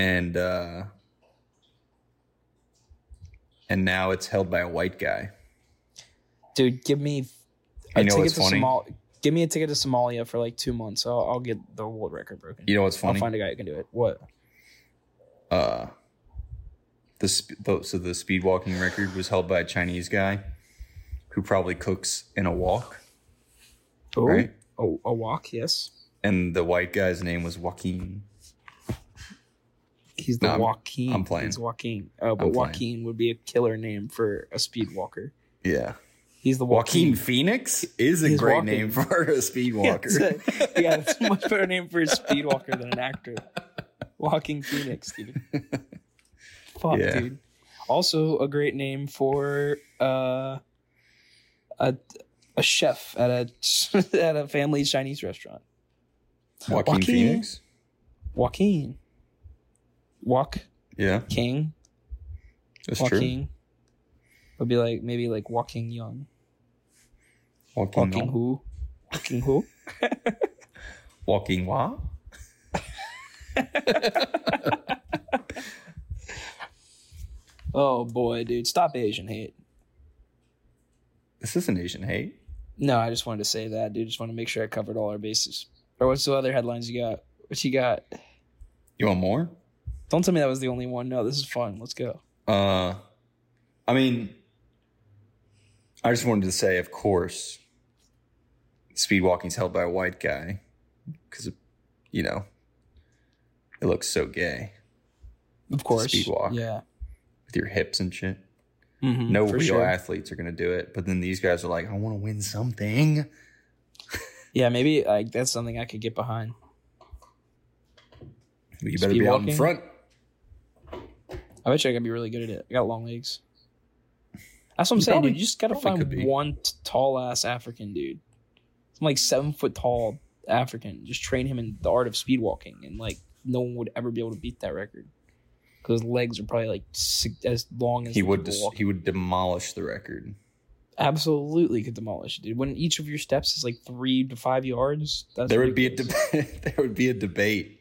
And uh and now it's held by a white guy.
Dude, give me a
You know
ticket to
funny?
Give me a ticket to Somalia for like two months. I'll, I'll get the world record broken.
You know what's funny?
I'll find a guy who can do it. What?
uh the, so the speed walking record was held by a Chinese guy who probably cooks in a walk,
Oh,
right?
oh, a walk. Yes,
And the white guy's name was Joaquin.
He's the
No,
Joaquin.
I'm playing.
He's Joaquin. Oh, but. Joaquin would be a killer name for a speed walker.
Yeah.
He's the
Joaquin
Joaquin.
Phoenix is a
He's
great
walking.
name for a speed walker.
Yeah, it's a, yeah, it's a much better name for a speed walker than an actor. Walking Phoenix, dude. Fuck,
Yeah.
dude. Also, a great name for uh, a a chef at a at a family Chinese restaurant.
Joaquin,
Joaquin.
Phoenix?
Joaquin. Walk
Yeah,
King.
that's true.
Joaquin. Would be like maybe like Walking Young.
Joaquin,
Walking who? Walking who?
Walking what?
Oh boy, dude. Stop Asian hate.
This isn't Asian hate.
No, I just wanted to say that, dude. Just want to make sure I covered all our bases. Or what's the other headlines you got? What you got?
You want more?
Don't tell me that was the only one. No, this is fun. Let's go.
Uh, I mean, I just wanted to say, of course, speed walking's held by a white guy because, you know, it looks so gay
Of course.
Speed walk.
Yeah.
with your hips and shit.
Mhm,
No real
sure.
athletes are going to do it, but then these guys are like, I want to win something.
Yeah, maybe like that's something I could get behind.
You better
Speed
be out in front.
I bet you I could be really good at it. I got long legs. That's what I'm
You
saying,
probably-
dude. You just gotta find one tall ass African dude. I'm like seven foot tall African. Just train him in the art of speed walking, and like no one would ever be able to beat that record because his legs are probably like six, as long as
He would dis- he would demolish the record.
absolutely could demolish it, dude. When each of your steps is like three to five yards, that's
There would be a debate. there would be a debate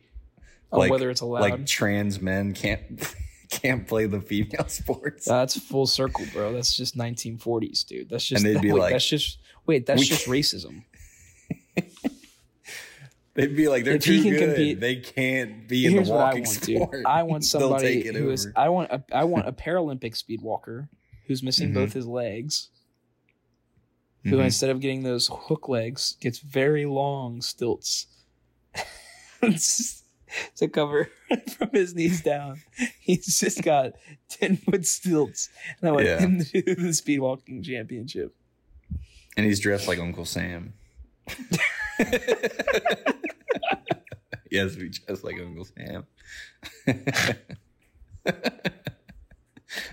on
like-
whether it's allowed.
like trans men can't can't play the female sports.
That's full circle, bro. That's just 1940s, dude. That's just
And they'd be
wait,
like,
that's just wait, that's
"We
just racism.
They'd be like, they're
If
too good.
compete-
they can't be in the
what I
walking
want,
sport.
dude. I want somebody who is. I want a I want a Paralympic speed walker who's missing
Mhm.
both his legs. Who
Mhm.
instead of getting those hook legs gets very long stilts to cover from his knees down. He's just got ten foot stilts, and I want
Yeah.
him to do the speed walking championship.
and he's dressed like Uncle Sam. yes, we dressed like Uncle Sam.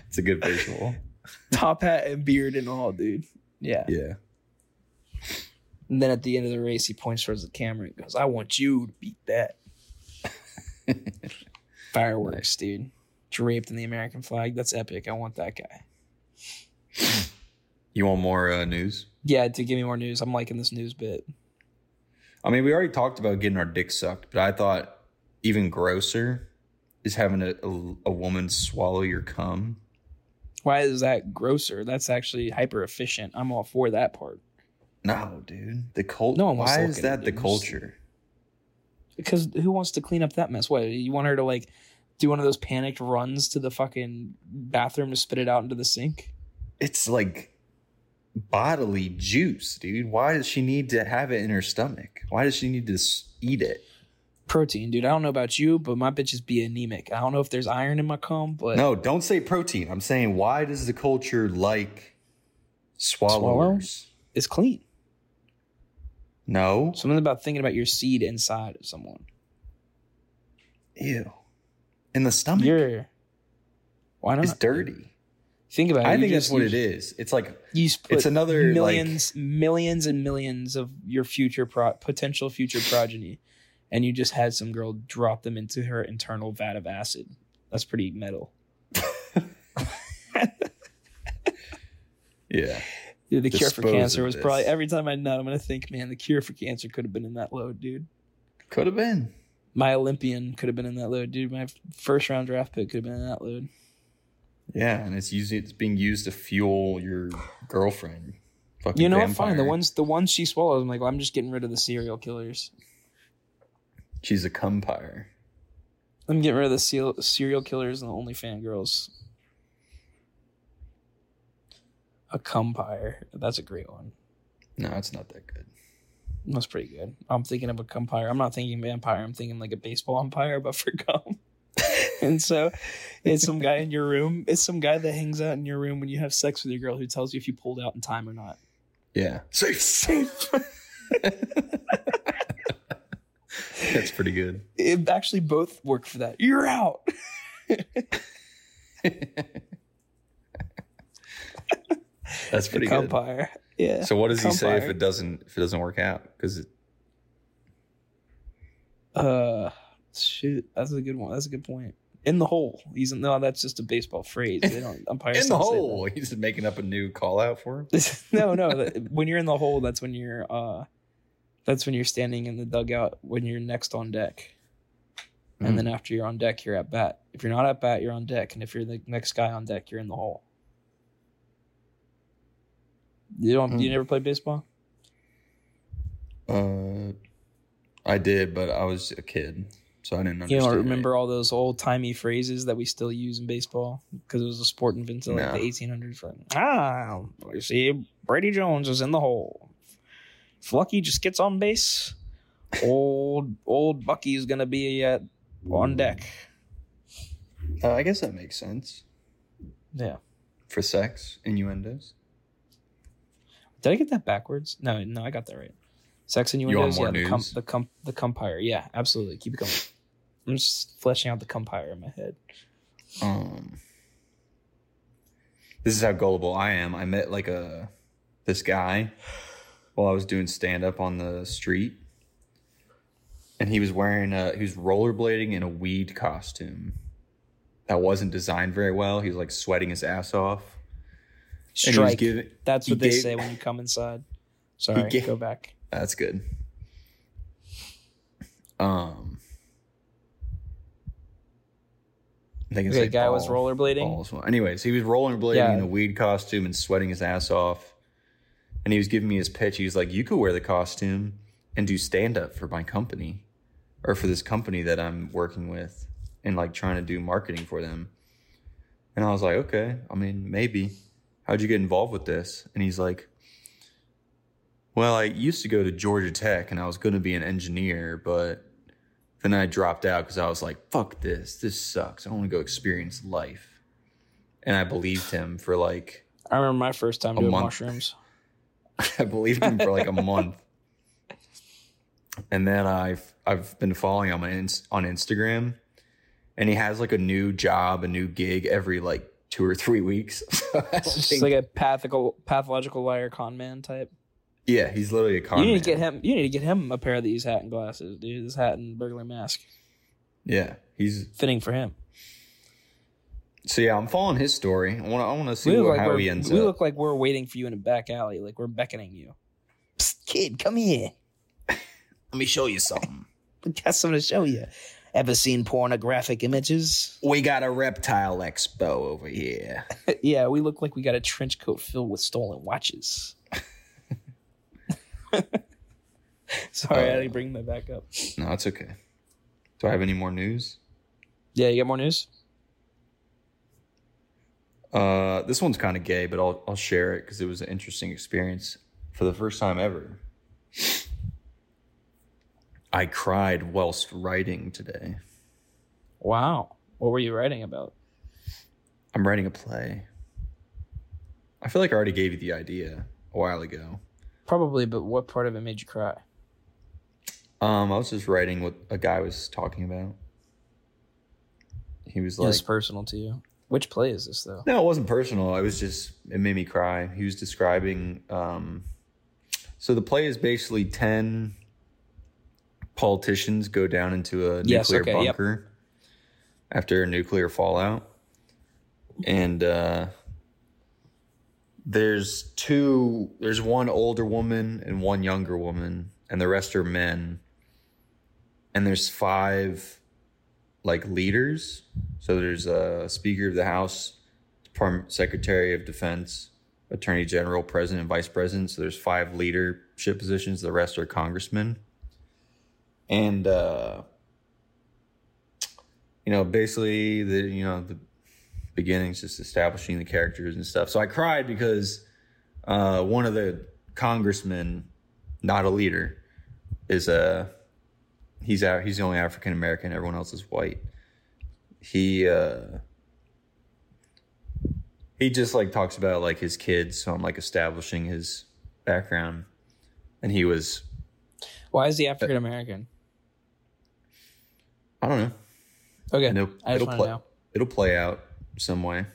it's a good visual.
top hat and beard and all, dude. Yeah.
Yeah.
And then at the end of the race, he points towards the camera and goes, "I want you to beat that." Fireworks, dude. Draped in the American flag. That's epic. I want that guy.
You want more uh, news?
Yeah, to give me more news. I'm liking this news bit.
I mean, we already talked about getting our dick sucked, but I thought even grosser is having a, a, a woman swallow your cum.
Why is that grosser? That's actually hyper efficient. I'm all for that part
No, dude. The cult.
No one wants
why is that the
dude.
culture?
Because who wants to clean up that mess? What you want her to like do one of those panicked runs to the fucking bathroom to spit it out into the sink?
It's like bodily juice, dude. Why does she need to have it in her stomach? Why does she need to eat it?
Protein, dude. I don't know about you, but my bitches be anemic. I don't know if there's iron in my comb, but
No, don't say protein. I'm saying why does the culture like swallowers?
it's clean.
No.
Something about thinking about your seed inside of someone.
Ew. In the stomach.
You're why not?
it's dirty.
Think about it.
I think
just-
that's what it is. It's like
You put
It's another, like-
millions, millions and millions of your future pro- potential future progeny, and you just had some girl drop them into her internal vat of acid. That's pretty metal.
yeah.
Dude, the cure for cancer was
this.
probably every time I nut, I'm gonna think, man, the cure for cancer could have been in that load, dude.
Could have been.
My Olympian could have been in that load, dude. My first round draft pick could have been in that load.
Yeah, and it's using it's being used to fuel your girlfriend. Fucking
You know what? Fine. The ones, the ones she swallows, I'm like, well, I'm just getting rid of the serial killers.
She's a cumpire.
I'm getting rid of the serial killers and the only fan girls. A cumpire. That's a great one.
No, it's not that good.
That's pretty good. I'm thinking of a cumpire. I'm not thinking vampire. I'm thinking like a baseball umpire, but for cum. and so it's some guy in your room. It's some guy that hangs out in your room when you have sex with your girl who tells you if you pulled out in time or not.
Yeah. Safe. Safe. That's pretty good.
It actually both work for that. You're out.
That's pretty
a
good.
Yeah.
So what does he say if it doesn't if it doesn't work out? Because it.
Uh, shoot, that's a good one. That's a good point. In the hole. He's no. That's just a baseball phrase. They don't umpires
in the hole, he's making up a new call out for him.
no, no. that- When you're in the hole, that's when you're. uh That's when you're standing in the dugout when you're next on deck. And
Mm.
then after you're on deck, you're at bat. If you're not at bat, you're on deck. And if you're the next guy on deck, you're in the hole. You don't. You
Mm.
never played baseball?
Uh, I did, but I was a kid, so I didn't
You don't remember all those old timey phrases that we still use in baseball because it was a sport invented like
No.
the 1800s. For, ah, you see, Brady Jones is in the hole. Flucky just gets on base. Old old Bucky is gonna be at on deck.
Uh, I guess that makes sense
Yeah.
for sex innuendos.
Did I get that backwards? No, no, I got that right. Sex
want
innuendos.
more
Yeah, the
news?
the cum, the cumpire. Yeah, absolutely. Keep it going. I'm just fleshing out the cumpire in my head.
Um, this is how gullible I am. I met like a this guy while I was doing stand up on the street, and he was wearing a he was rollerblading in a weed costume that wasn't designed very well. He was like sweating his ass off.
Strike.
giving-
That's what they
gave-
say when you come inside. Sorry,
gave-
go back.
That's good. Um, I think it's
Okay,
like
guy was
ball-
rollerblading.
balls. Anyways, he was rollerblading
Yeah.
in a weed costume and sweating his ass off. And he was giving me his pitch. He was like, "You could wear the costume and do stand up for my company, or for this company that I'm working with, and like trying to do marketing for them." And I was like, "Okay, I mean, maybe." How'd you get involved with this? And he's like, well, I used to go to Georgia Tech and I was going to be an engineer, but then I dropped out because I was like, fuck this. This sucks. I want to go experience life. And I believed him for like,
I remember my first time doing
month.
mushrooms.
I believed him for like a month. And then I've, I've been following him on, on Instagram and he has like a new job, a new gig every like two or three weeks. So
Just
think-
like a pathical, pathological liar con man type.
yeah, he's literally a con
you need
man.
to get him. You need to get him a pair of these hat and glasses, dude. This hat and burglar mask,
Yeah, he's
fitting for him.
so yeah. I'm following his story. I want to. I want to see
We
what,
like
how he ends
we
up.
look like we're waiting for you in a back alley, like we're beckoning you. Psst, kid, come here.
Let me show you something.
We got something to show you.
Ever seen pornographic images? We got a reptile expo over here.
yeah, we look like we got a trench coat filled with stolen watches. Sorry, I had to bring that back up.
No, it's okay. Do I have any more news?
Yeah, you got more news?
Uh, this one's kind of gay, but I'll I'll share it because it was an interesting experience for the first time ever. I cried whilst writing today.
Wow. What were you writing about?
I'm writing a play. I feel like I already gave you the idea a while ago.
Probably, but what part of it made you cry?
Um, I was just writing what a guy was talking about. He was like,
was personal to you. Which play is this though?
no, it wasn't personal. I was just, it made me cry. He was describing, um, so the play is basically 10 politicians go down into a
Yes,
nuclear
okay, yep.
bunker after a nuclear fallout. And, uh, there's two, there's one older woman and one younger woman, and the rest are men. And there's five like leaders. So there's a Speaker of the House, Department Secretary of Defense, Attorney General, President, Vice President. So there's five leadership positions. The rest are congressmen. And uh, you know, basically the you know the beginnings just establishing the characters and stuff. So I cried because uh, one of the congressmen, not a leader, is a he's out. He's the only African American. Everyone else is white. He uh, he just like talks about like his kids. So I'm like establishing his background, and he was
Why is he African American?
I don't know.
Okay,
And it'll,
I just
it'll
want
play. It'll play out some way.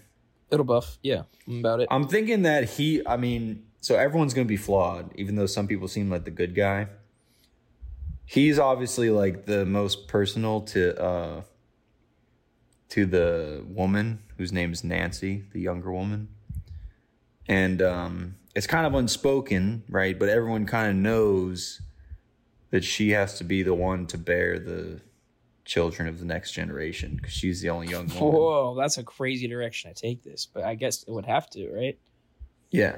It'll buff. Yeah, I'm about it.
I'm thinking that he. I mean, so everyone's gonna be flawed, even though some people seem like the good guy. He's obviously like the most personal to uh to the woman whose name is Nancy, the younger woman. And um it's kind of unspoken, right? But everyone kind of knows that she has to be the one to bear the children of the next generation because she's the only young woman.
Whoa, that's a crazy direction to take this, but I guess it would have to, right?
Yeah.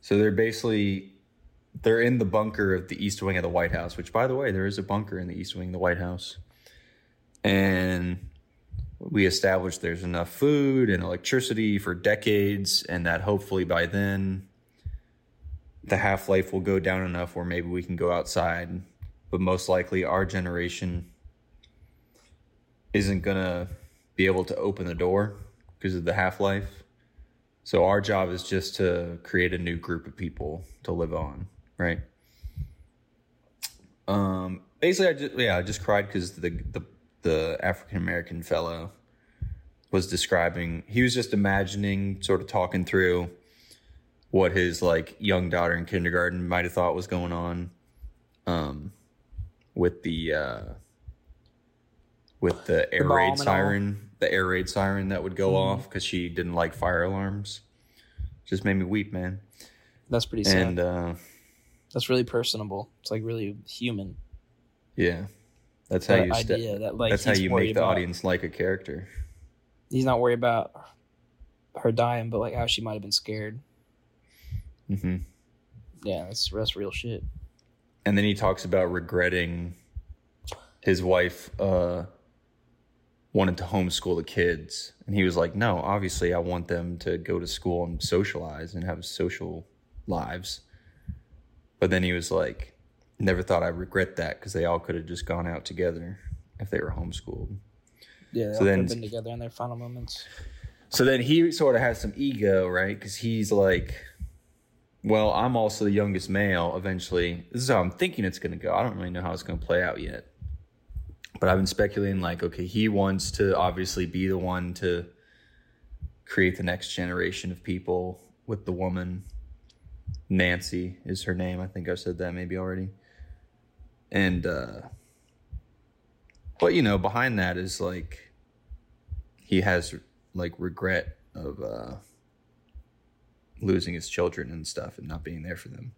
So they're basically they're in the bunker of the east wing of the White House, which by the way, there is a bunker in the east wing of the White House. And we established there's enough food and electricity for decades and that hopefully by then the half-life will go down enough where maybe we can go outside, but most likely our generation isn't going to be able to open the door because of the half-life. So our job is just to create a new group of people to live on, right? Um, basically, I just yeah, I just cried because the the the African American fellow was describing. He was just imagining, sort of talking through what his like young daughter in kindergarten might have thought was going on, um, with the uh, with the air
bomb
raid siren, the air raid siren that would go off because she didn't like fire alarms. Just made me weep, man.
That's pretty sad.
And uh,
that's really personable. It's like really human.
yeah, that's how you.
idea that like
that's how you make the
about-
audience like a character.
He's not worried about her dying, but like how she might have been scared.
Mm-hmm.
Yeah, that's that's real shit.
And then he talks about regretting his wife uh, wanted to homeschool the kids, and he was like, "No, obviously, I want them to go to school and socialize and have social lives." But then he was like, "Never thought I'd regret that because they all could have just gone out together if they were homeschooled."
Yeah, they
So then-
been together in their final moments.
So then he sort of has some ego, right? Because he's like, well, I'm also the youngest male eventually. This is how I'm thinking it's going to go. I don't really know how it's going to play out yet. But I've been speculating, like, okay, he wants to obviously be the one to create the next generation of people with the woman. Nancy is her name. I think I've said that maybe already. And, uh, but you know, behind that is like, he has like regret of uh losing his children and stuff and not being there for them.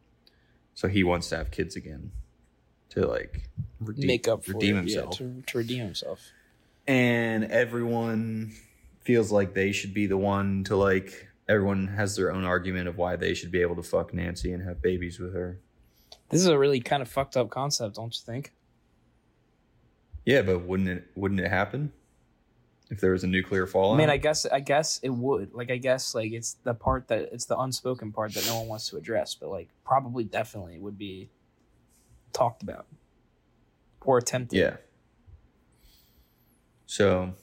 So he wants to have kids again to like redeem,
Make up for
redeem
it, yeah,
himself.
to, to redeem himself.
and everyone feels like they should be the one to like everyone has their own argument of why they should be able to fuck Nancy and have babies with her.
This is a really kind of fucked up concept, don't you think?
Yeah, but wouldn't it wouldn't it happen if there was a nuclear fallout?
I mean, I guess I guess it would. Like I guess like it's the part that it's the unspoken part that no one wants to address, but like probably definitely would be talked about. or attempted.
Yeah. So,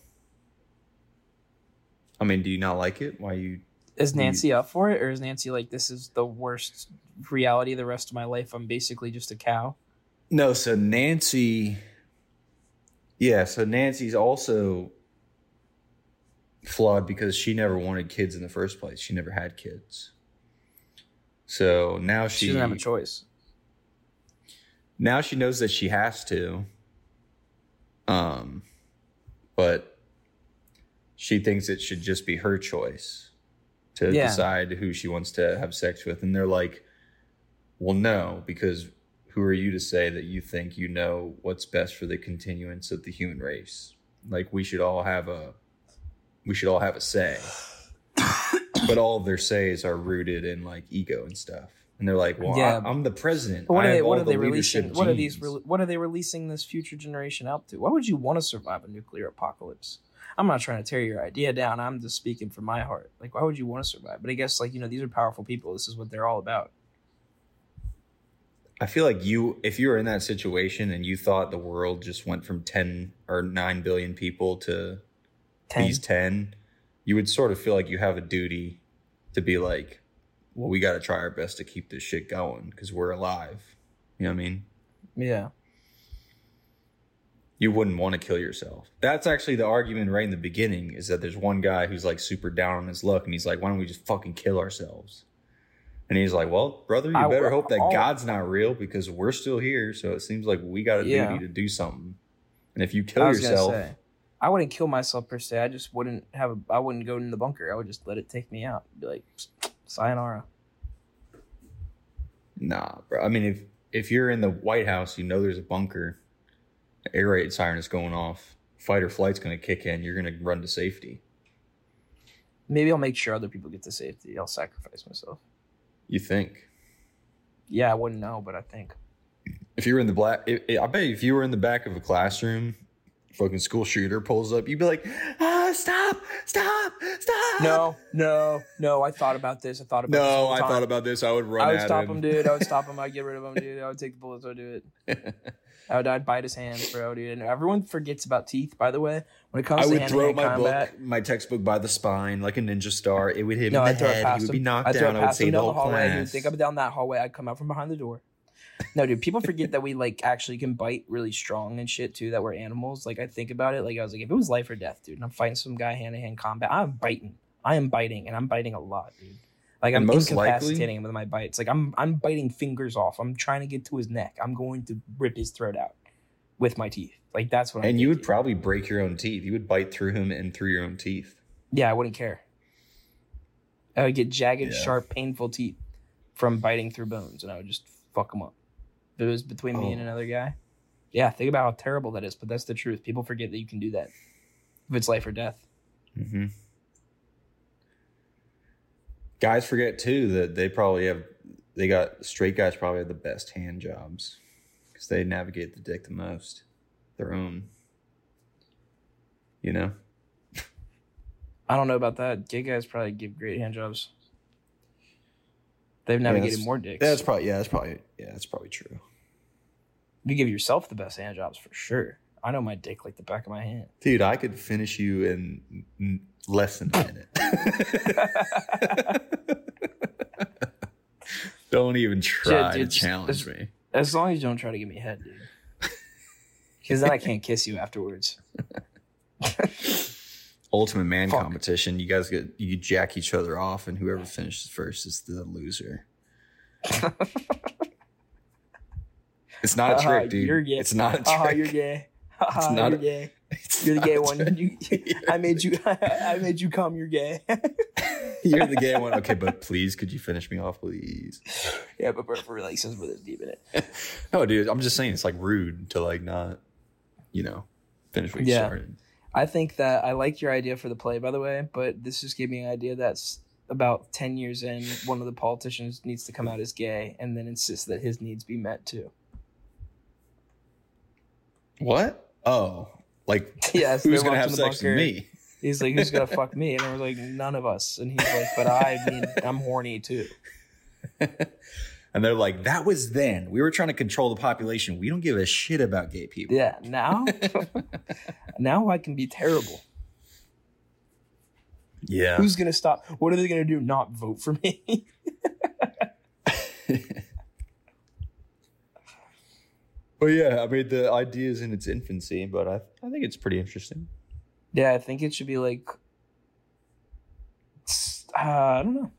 I mean, do you not like it? Why you?
Is Nancy up for it, or is Nancy like this is the worst reality of the rest of my life? I'm basically just a cow.
No, so Nancy. Yeah, so Nancy's also flawed because she never wanted kids in the first place. She never had kids. So now she,
She doesn't have a choice.
Now she knows that she has to. Um, but she thinks it should just be her choice to
Yeah.
decide who she wants to have sex with, and they're like, "Well, no, because who are you to say that you think you know what's best for the continuance of the human race? Like, we should all have a, we should all have a say." but all of their says are rooted in like ego and stuff. And they're like, "Well,
Yeah.
I, am the president.
What are they? What are
the
they releasing? What are these? Re- what are they releasing this future generation out to? Why would you want to survive a nuclear apocalypse? I'm not trying to tear your idea down. I'm just speaking from my heart. Like, why would you want to survive? But I guess, like, you know, these are powerful people. This is what they're all about.
I feel like you, if you were in that situation and you thought the world just went from 10 or 9 billion people to
Ten.
these 10, you would sort of feel like you have a duty to be like, well, we got to try our best to keep this shit going because we're alive. You know what I mean?
Yeah.
You wouldn't want to kill yourself. That's actually the argument right in the beginning is that there's one guy who's like super down on his luck and he's like, why don't we just fucking kill ourselves? And he's like, well, brother, you
I-
better hope that
all-
God's not real because we're still here. So it seems like we got a
Yeah.
duty to do something. And if you kill
I
yourself,
say, I wouldn't kill myself per se. I just wouldn't have. A, I wouldn't go in the bunker. I would just let it take me out. Be like, sayonara.
nah, bro. I mean, if if you're in the White House, you know there's a bunker, the air raid siren is going off, fight or flight's going to kick in, you're going to run to safety.
Maybe I'll make sure other people get to safety. I'll sacrifice myself.
You think?
Yeah, I wouldn't know, but I think.
If you were in the black, I I bet if you were in the back of a classroom, fucking school shooter pulls up, you'd be like, ah, stop, stop, stop.
No, no, no. I thought about this. I thought about. this
no, I thought about this. I would run
I would stop
him,
him, dude. I would stop him. I'd get rid of him, dude. I would take the bullets. I would do it. I would, I'd bite his hands, bro, dude. And everyone forgets about teeth, by the way. When it comes
I would
hand
throw my
combat,
book, my textpust by the spine like a ninja star. It would hit
no,
him in
I'd
the
it
head. He would be knocked
I'd
down. I would save the whole
hallway. He would think I'm down that hallway. I'd come out from behind the door. No, dude. People forget that we like actually can bite really strong and shit too. That we're animals. Like I think about it. Like I was like, if it was life or death, dude, and I'm fighting some guy hand to hand combat, I'm biting. I am biting, and I'm biting a lot, dude. Like I'm
And most
incapacitating
likely-
him with my bites. Like I'm I'm biting fingers off. I'm trying to get to his neck. I'm going to rip his throat out with my teeth. Like that's what. I'm
and you would probably break your own teeth. You would bite through him and through your own teeth.
Yeah, I wouldn't care. I would get jagged,
Yeah.
sharp, painful teeth from biting through bones, and I would just fuck them up. If it was between me and
Oh.
another guy. Yeah, think about how terrible that is, but that's the truth. People forget that you can do that if it's life or death.
Mm-hmm. Guys forget too that they probably have they got straight guys probably have the best hand jobs because they navigate the dick the most, their own. You know,
I don't know about that. Gay guys probably give great hand jobs. They've navigated
that's-
more dicks.
that's probably yeah, that's probably yeah, that's probably true.
you give yourself the best hand jobs for sure. I know my dick like the back of my hand.
Dude, I could finish you in less than a minute. Don't even try
dude,
to challenge
it's-
me.
As long as you don't try to give me head, dude. Because then I can't kiss you afterwards.
Ultimate man
Fuck.
competition. You guys get you jack each other off, and whoever finishes first is the loser. it's not a
Haha,
trick, dude.
you're gay.
It's not a uh-huh, trick.
Haha, you're gay. It's uh-huh,
not
you're
a-
gay. You're the gay one. You, I made you. I made you come. You're gay.
You're the gay one. Okay, but please, could you finish me off, please?
yeah, but for, for like since we're this deep in it.
No, dude. I'm just saying it's like rude to like not, you know, finish what you
Yeah.
started.
I think that I like your idea for the play, by the way, but this just gave me an idea that's about 10 years in, one of the politicians needs to come out as gay and then insist that his needs be met too.
What? Oh, like
Yes,
who's gonna have sex
bunker.
with me?
He's like, who's gonna fuck me? And I was like, none of us. And he's like, but I mean, I'm horny too.
And they're like, that was then. We were trying to control the population. We don't give a shit about gay people.
Yeah, now now I can be terrible.
Yeah.
Who's gonna stop? What are they gonna do? Not vote for me?
Well, yeah, I mean, the idea is in its infancy, but I, I think it's pretty interesting.
yeah, I think it should be like uh, I don't know.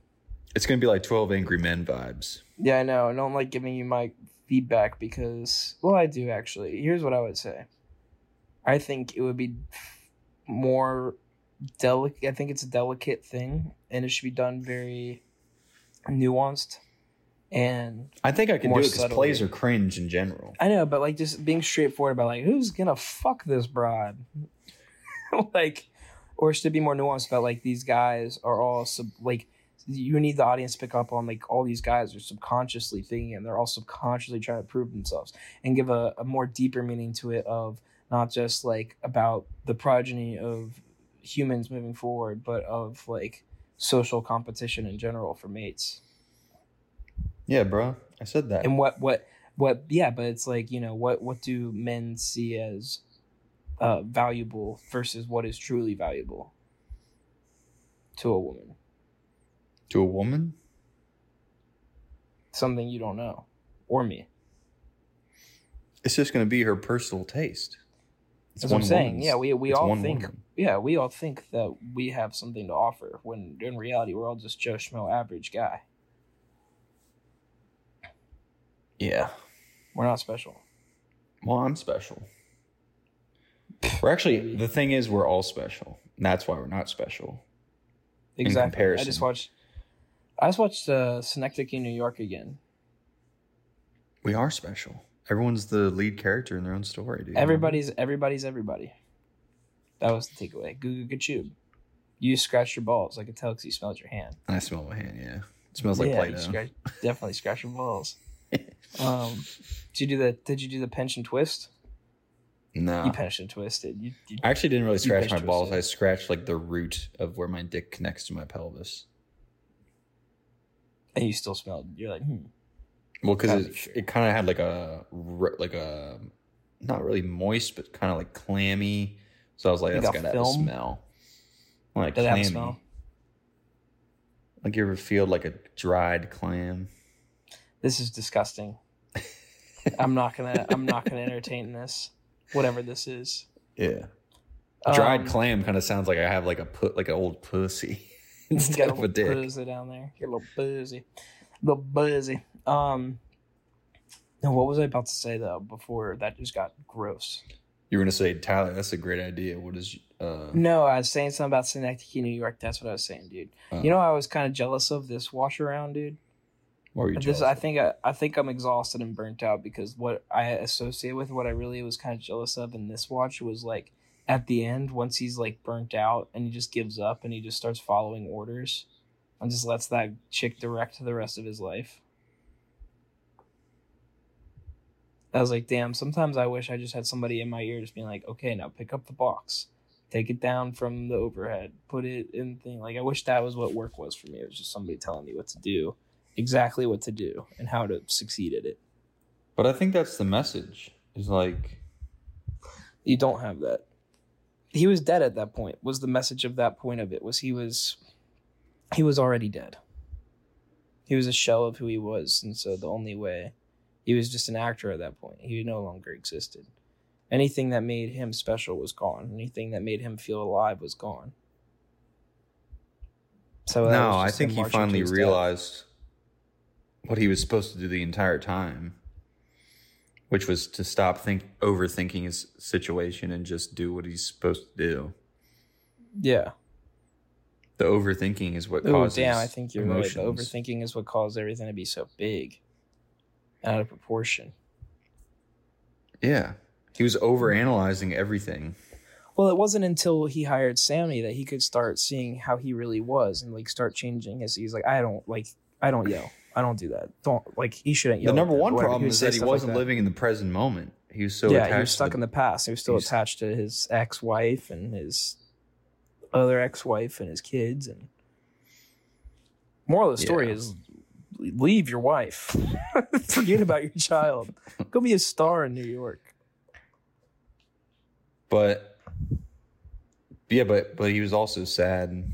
It's going to be like 12 Angry Men vibes.
Yeah, I know. I don't like giving you my feedback because, well, I do actually. Here's what I would say. I think it would be more delicate. I think it's a delicate thing, and it should be done very nuanced. And
I think I can do it because plays are cringe in general.
I know, but like just being straightforward about like who's gonna fuck this broad, like, or should it be more nuanced about like these guys are all sub like you need the audience to pick up on like all these guys are subconsciously thinking and they're all subconsciously trying to prove themselves and give a, a more deeper meaning to it of not just like about the progeny of humans moving forward, but of like social competition in general for mates.
Yeah, bro. I said that.
and what what what yeah but it's like you know what what do men see as uh valuable versus what is truly valuable to a woman
to a woman?
something you don't know or me
It's just going to be her personal taste. It's
that's what i'm saying yeah we we all think
woman.
yeah we all think that we have something to offer when in reality we're all just joe schmo average guy
Yeah.
we're not special
Well, I'm special. We're actually, the thing is, we're all special. That's why we're not special.
exactly i
comparison.
just watched i just watched uh synecdoche new york again
We are special. Everyone's the lead character in their own story, dude.
Everybody's everybody's everybody. That was the takeaway. Goo goo choo. You scratch your balls. I could tell because you smelled your hand.
I smell my hand, yeah. It smells like
yeah,
Play-Doh.
scratch, definitely scratch your balls. Um, did you do the Did you do the pinch and twist?
no.
You pinch and twisted. You, you
I actually didn't really scratch my balls.
twisted.
I scratched like the root of where my dick connects to my pelvis.
And you still smelled. You're like, hmm.
Well, because it,
sure.
it kind of had like a like a not really moist, but kind of like clammy. So I was like, that's
a
gotta have a
film?
smell. Like
Did
clammy.
smell?
Like you ever feel like a dried clam?
This is disgusting. I'm not gonna. I'm not gonna entertain this. Whatever this is.
Yeah. Dried
Um,
clam kind of sounds like I have like a put like an old pussy instead
a
of a
little
dick.
buzzy down there. Get a little buzzy, little buzzy. Um, now what was I about to say though? Before that just got gross.
You were gonna say Tyler? That's a great idea. What is? uh
No, I was saying something about Synecdoche, New York. That's what I was saying, dude.
uh,
You know, I was kind of jealous of this wash around, dude.
What were you?
This,
jealous
I think, I, I think I'm exhausted and burnt out because what I associate with what I really was kind of jealous of in this watch was like at the end once he's like burnt out and he just gives up and he just starts following orders and just lets that chick direct the rest of his life. I was like, damn, sometimes I wish I just had somebody in my ear just being like, okay, now pick up the box, take it down from the overhead, put it in thing. Like, I wish that was what work was for me. It was just somebody telling me what to do, exactly what to do, and how to succeed at it.
But I think that's the message. Is like
You don't have that. He was dead at that point. Was the message of that point of it was he was he was already dead. He was a shell of who he was, and so the only way he was just an actor at that point. He no longer existed. Anything that made him special was gone. Anything that made him feel alive was gone. So
no, I think he finally
his death.
realized what he was supposed to do the entire time, which was to stop think overthinking his situation and just do what he's supposed to do.
Yeah.
The overthinking is what
Oh
causes.
damn! I think you're
emotions.
right. The overthinking is what caused everything to be so big, out of proportion.
Yeah, he was overanalyzing everything.
Well, it wasn't until he hired Sammy that he could start seeing how he really was and like start changing his. He's like, I don't like, I don't yell. I don't do that. Don't like. He shouldn't yell.
the number one problem is that he wasn't
that.
living in the present moment. He was so
yeah,
attached.
he was stuck
to
in the past. He was still
he's-
attached to his ex-wife and his other ex-wife and his kids. And moral of the story
Yeah.
is, leave your wife. Forget about your child. Go be a star in New York.
But yeah, but but he was also sad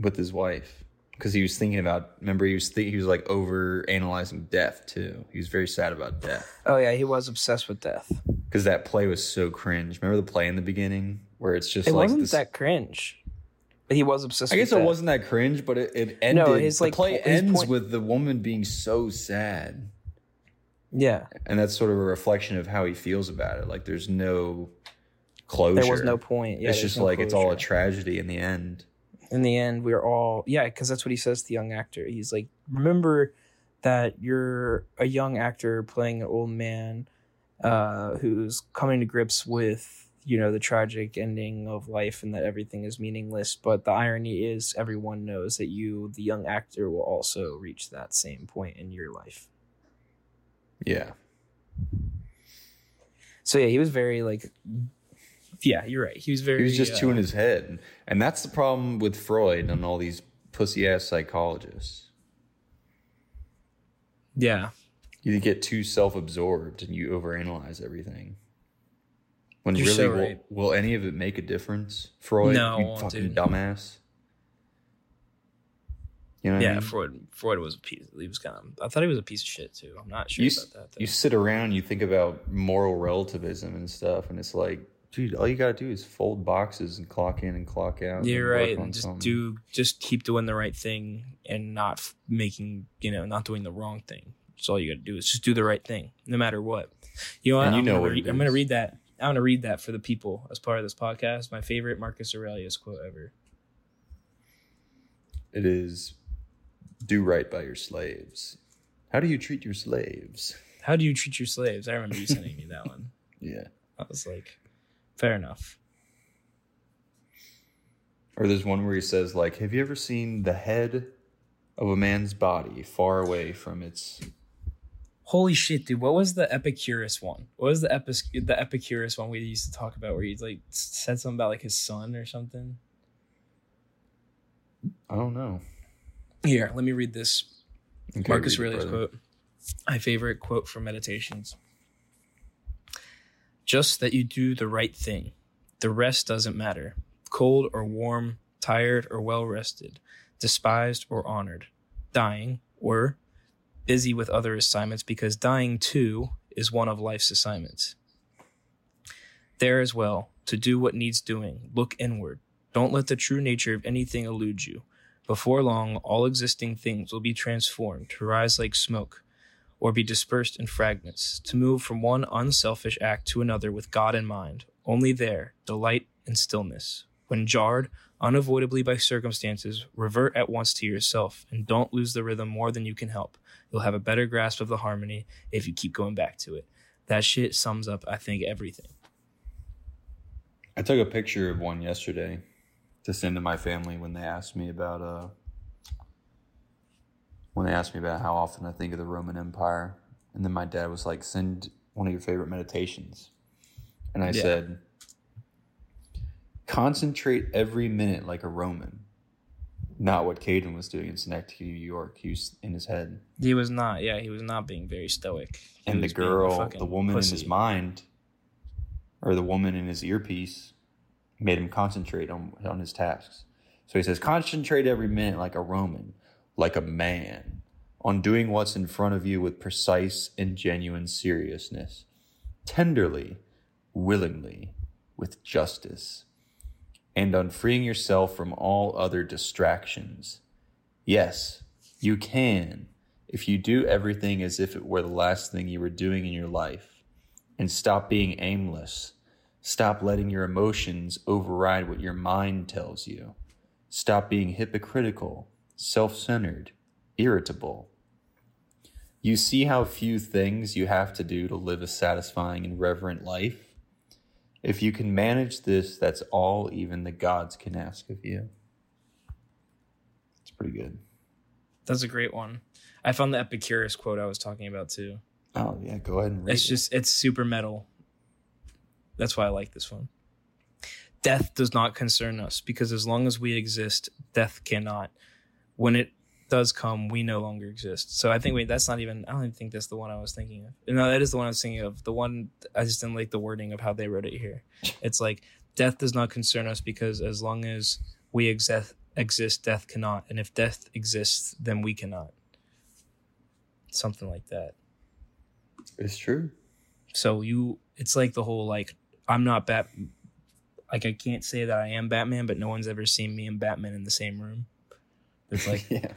with his wife because he was thinking about. Remember, he was th- he was like over analyzing death too. He was very sad about death
Oh yeah, he was obsessed with death.
because that play was so cringe. Remember the play in the beginning where it's just
It
like
wasn't
this,
that cringe. But he was obsessed with.
I guess
with
it
death.
wasn't that cringe, but it, it ended.
No, his,
the
like,
play
po- his
ends
point-
with the woman being so sad,
Yeah.
and that's sort of a reflection of how he feels about it. Like there's no closure.
There was no point. Yeah,
it's
there's
just
no
like it's all a
closure.
tragedy in the end.
In the end we're all yeah because that's what he says to the young actor he's like remember that you're a young actor playing an old man uh, who's coming to grips with you know the tragic ending of life and that everything is meaningless but the irony is everyone knows that you the young actor will also reach that same point in your life
Yeah.
so yeah he was very like yeah you're right he was very
He was just
uh,
in his head. And that's the problem with Freud and all these pussy ass psychologists.
yeah
You get too self absorbed and you overanalyze everything. When
You're
really,
so
will,
right.
will any of it make a difference? Freud,
No,
you fucking
dude.
dumbass. You know what I
yeah
mean?
freud freud was a piece he was kind of i thought he was a piece of shit too i'm not sure
you,
about that though.
you sit around, you think about moral relativism and stuff, and it's like, dude, all you gotta do is fold boxes and clock in and clock out.
You're
and
right. And just
something.
do, just keep doing the right thing and not f- making, you know, not doing the wrong thing. That's all you got to do is just do the right thing, no matter what. You know, what?
You
I'm
know
gonna read, I'm going to read that. I'm to read that for the people as part of this podcast. My favorite Marcus Aurelius quote ever.
It is do right by your slaves. How do you treat your slaves?
How do you treat your slaves? I remember you sending me that one.
Yeah.
I was like, fair enough.
Or there's one where he says, like, have you ever seen the head of a man's body far away from its
Holy shit, dude! What was the Epicurus one? What was the Epic the Epicurus one we used to talk about, where he like said something about like his son or something?
I don't know.
Here, let me read this
Okay,
Marcus
read
Aurelius quote. My favorite quote from Meditations. Just that you do the right thing. The rest doesn't matter. Cold or warm, tired or well rested, despised or honored, dying or busy with other assignments because dying too is one of life's assignments. There as well, to do what needs doing, look inward. Don't let the true nature of anything elude you. Before long, all existing things will be transformed to rise like smoke, or be dispersed in fragments, to move from one unselfish act to another with God in mind. Only there, delight and stillness. When jarred, unavoidably by circumstances, revert at once to yourself and don't lose the rhythm more than you can help. You'll have a better grasp of the harmony if you keep going back to it. That shit sums up, I think, everything.
I took a picture of one yesterday to send to my family when they asked me about uh when they asked me about how often I think of the Roman Empire. And then my dad was like, send one of your favorite meditations. And I
Yeah.
said, concentrate every minute like a Roman. Not what Caden was doing in Schenectady, New York. He was in his head.
He was not, yeah, he was not being very stoic. He
and the
was being a
girl, the woman in his mind, or the woman in his earpiece, made him concentrate on on his tasks. So he says, concentrate every minute like a Roman, like a man, on doing what's in front of you with precise and genuine seriousness, tenderly, willingly, with justice, and on freeing yourself from all other distractions. Yes, you can if you do everything as if it were the last thing you were doing in your life and stop being aimless. Stop letting your emotions override what your mind tells you. Stop being hypocritical, self centered, irritable. You see how few things you have to do to live a satisfying and reverent life? If you can manage this, that's all even the gods can ask of you. It's pretty good.
That's a great one. I found the Epicurus quote I was talking about too.
Oh, yeah, go ahead and read
It's
it.
just it's super metal. That's why I like this one. Death does not concern us because as long as we exist, death cannot. When it does come, we no longer exist. So I think wait, that's not even. I don't even think that's the one I was thinking of. No, that is the one I was thinking of. The one I just didn't like the wording of how they wrote it here. It's like death does not concern us because as long as we exist, exist, death cannot, and if death exists, then we cannot. Something like that.
It's true.
So you, it's like the whole like I'm not Bat. Like I can't say that I am Batman, but no one's ever seen me and Batman in the same room. It's like
yeah.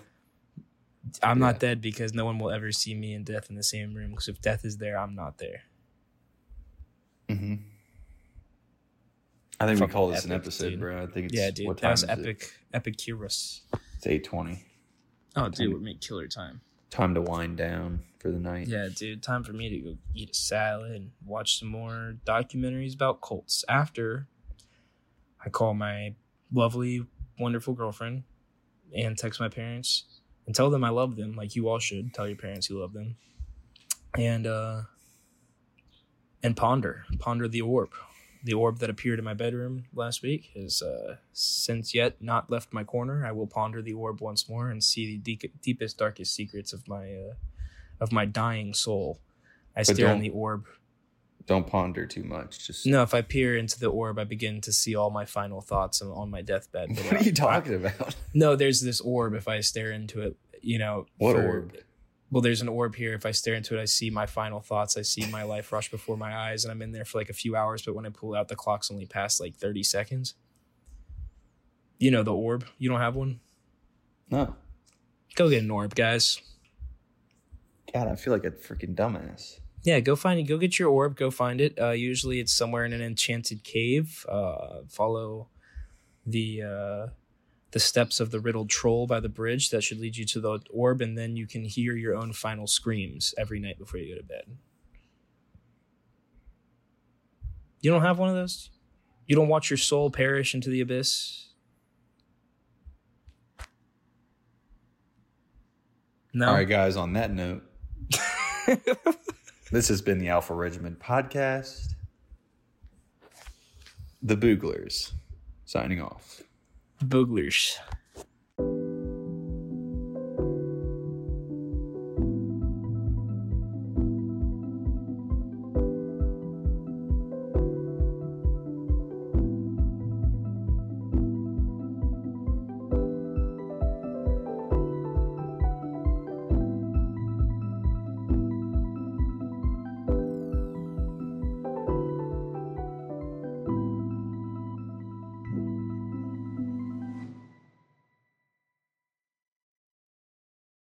I'm
Yeah.
not dead because no one will ever see me and death in the same room. Because if death is there, I'm not there.
Mm-hmm. I think we call this an episode,
dude.
bro. I think it's
yeah, dude,
What
that
time
was
is
epic. Epicurus.
It? It's eight twenty.
Oh, dude, we make killer time.
Time to wind down for the night.
Yeah, dude, time for me to go eat a salad and watch some more documentaries about cults. After I call my lovely, wonderful girlfriend and text my parents and tell them I love them, like you all should. Tell your parents you love them. And uh and ponder. Ponder the orb. The orb that appeared in my bedroom last week has uh, since yet not left my corner. I will ponder the orb once more and see the de- deepest, darkest secrets of my uh, of my dying soul. I stare in the orb.
Don't ponder too much. Just
No, if I peer into the orb, I begin to see all my final thoughts on, on my deathbed. But,
What are you talking about?
No, there's this orb. If I stare into it, you know,
What
for-
orb?
Well, there's an orb here. If I stare into it, I see my final thoughts. I see my life rush before my eyes, and I'm in there for like a few hours. But when I pull out, the clock's only past like 30 seconds. You know the orb. You don't have one.
No.
Go get an orb, guys.
God, I feel like a freaking dumbass.
Yeah, go find it. Go get your orb. Go find it. Uh, usually, it's somewhere in an enchanted cave. Uh, follow the uh, the steps of the riddled troll by the bridge. That should lead you to the orb, and then you can hear your own final screams every night before you go to bed. You don't have one of those. You don't watch your soul perish into the abyss. No.
All right, guys, on that note, this has been the Alpha Regiment podcast. The Booglers signing off.
Booglers.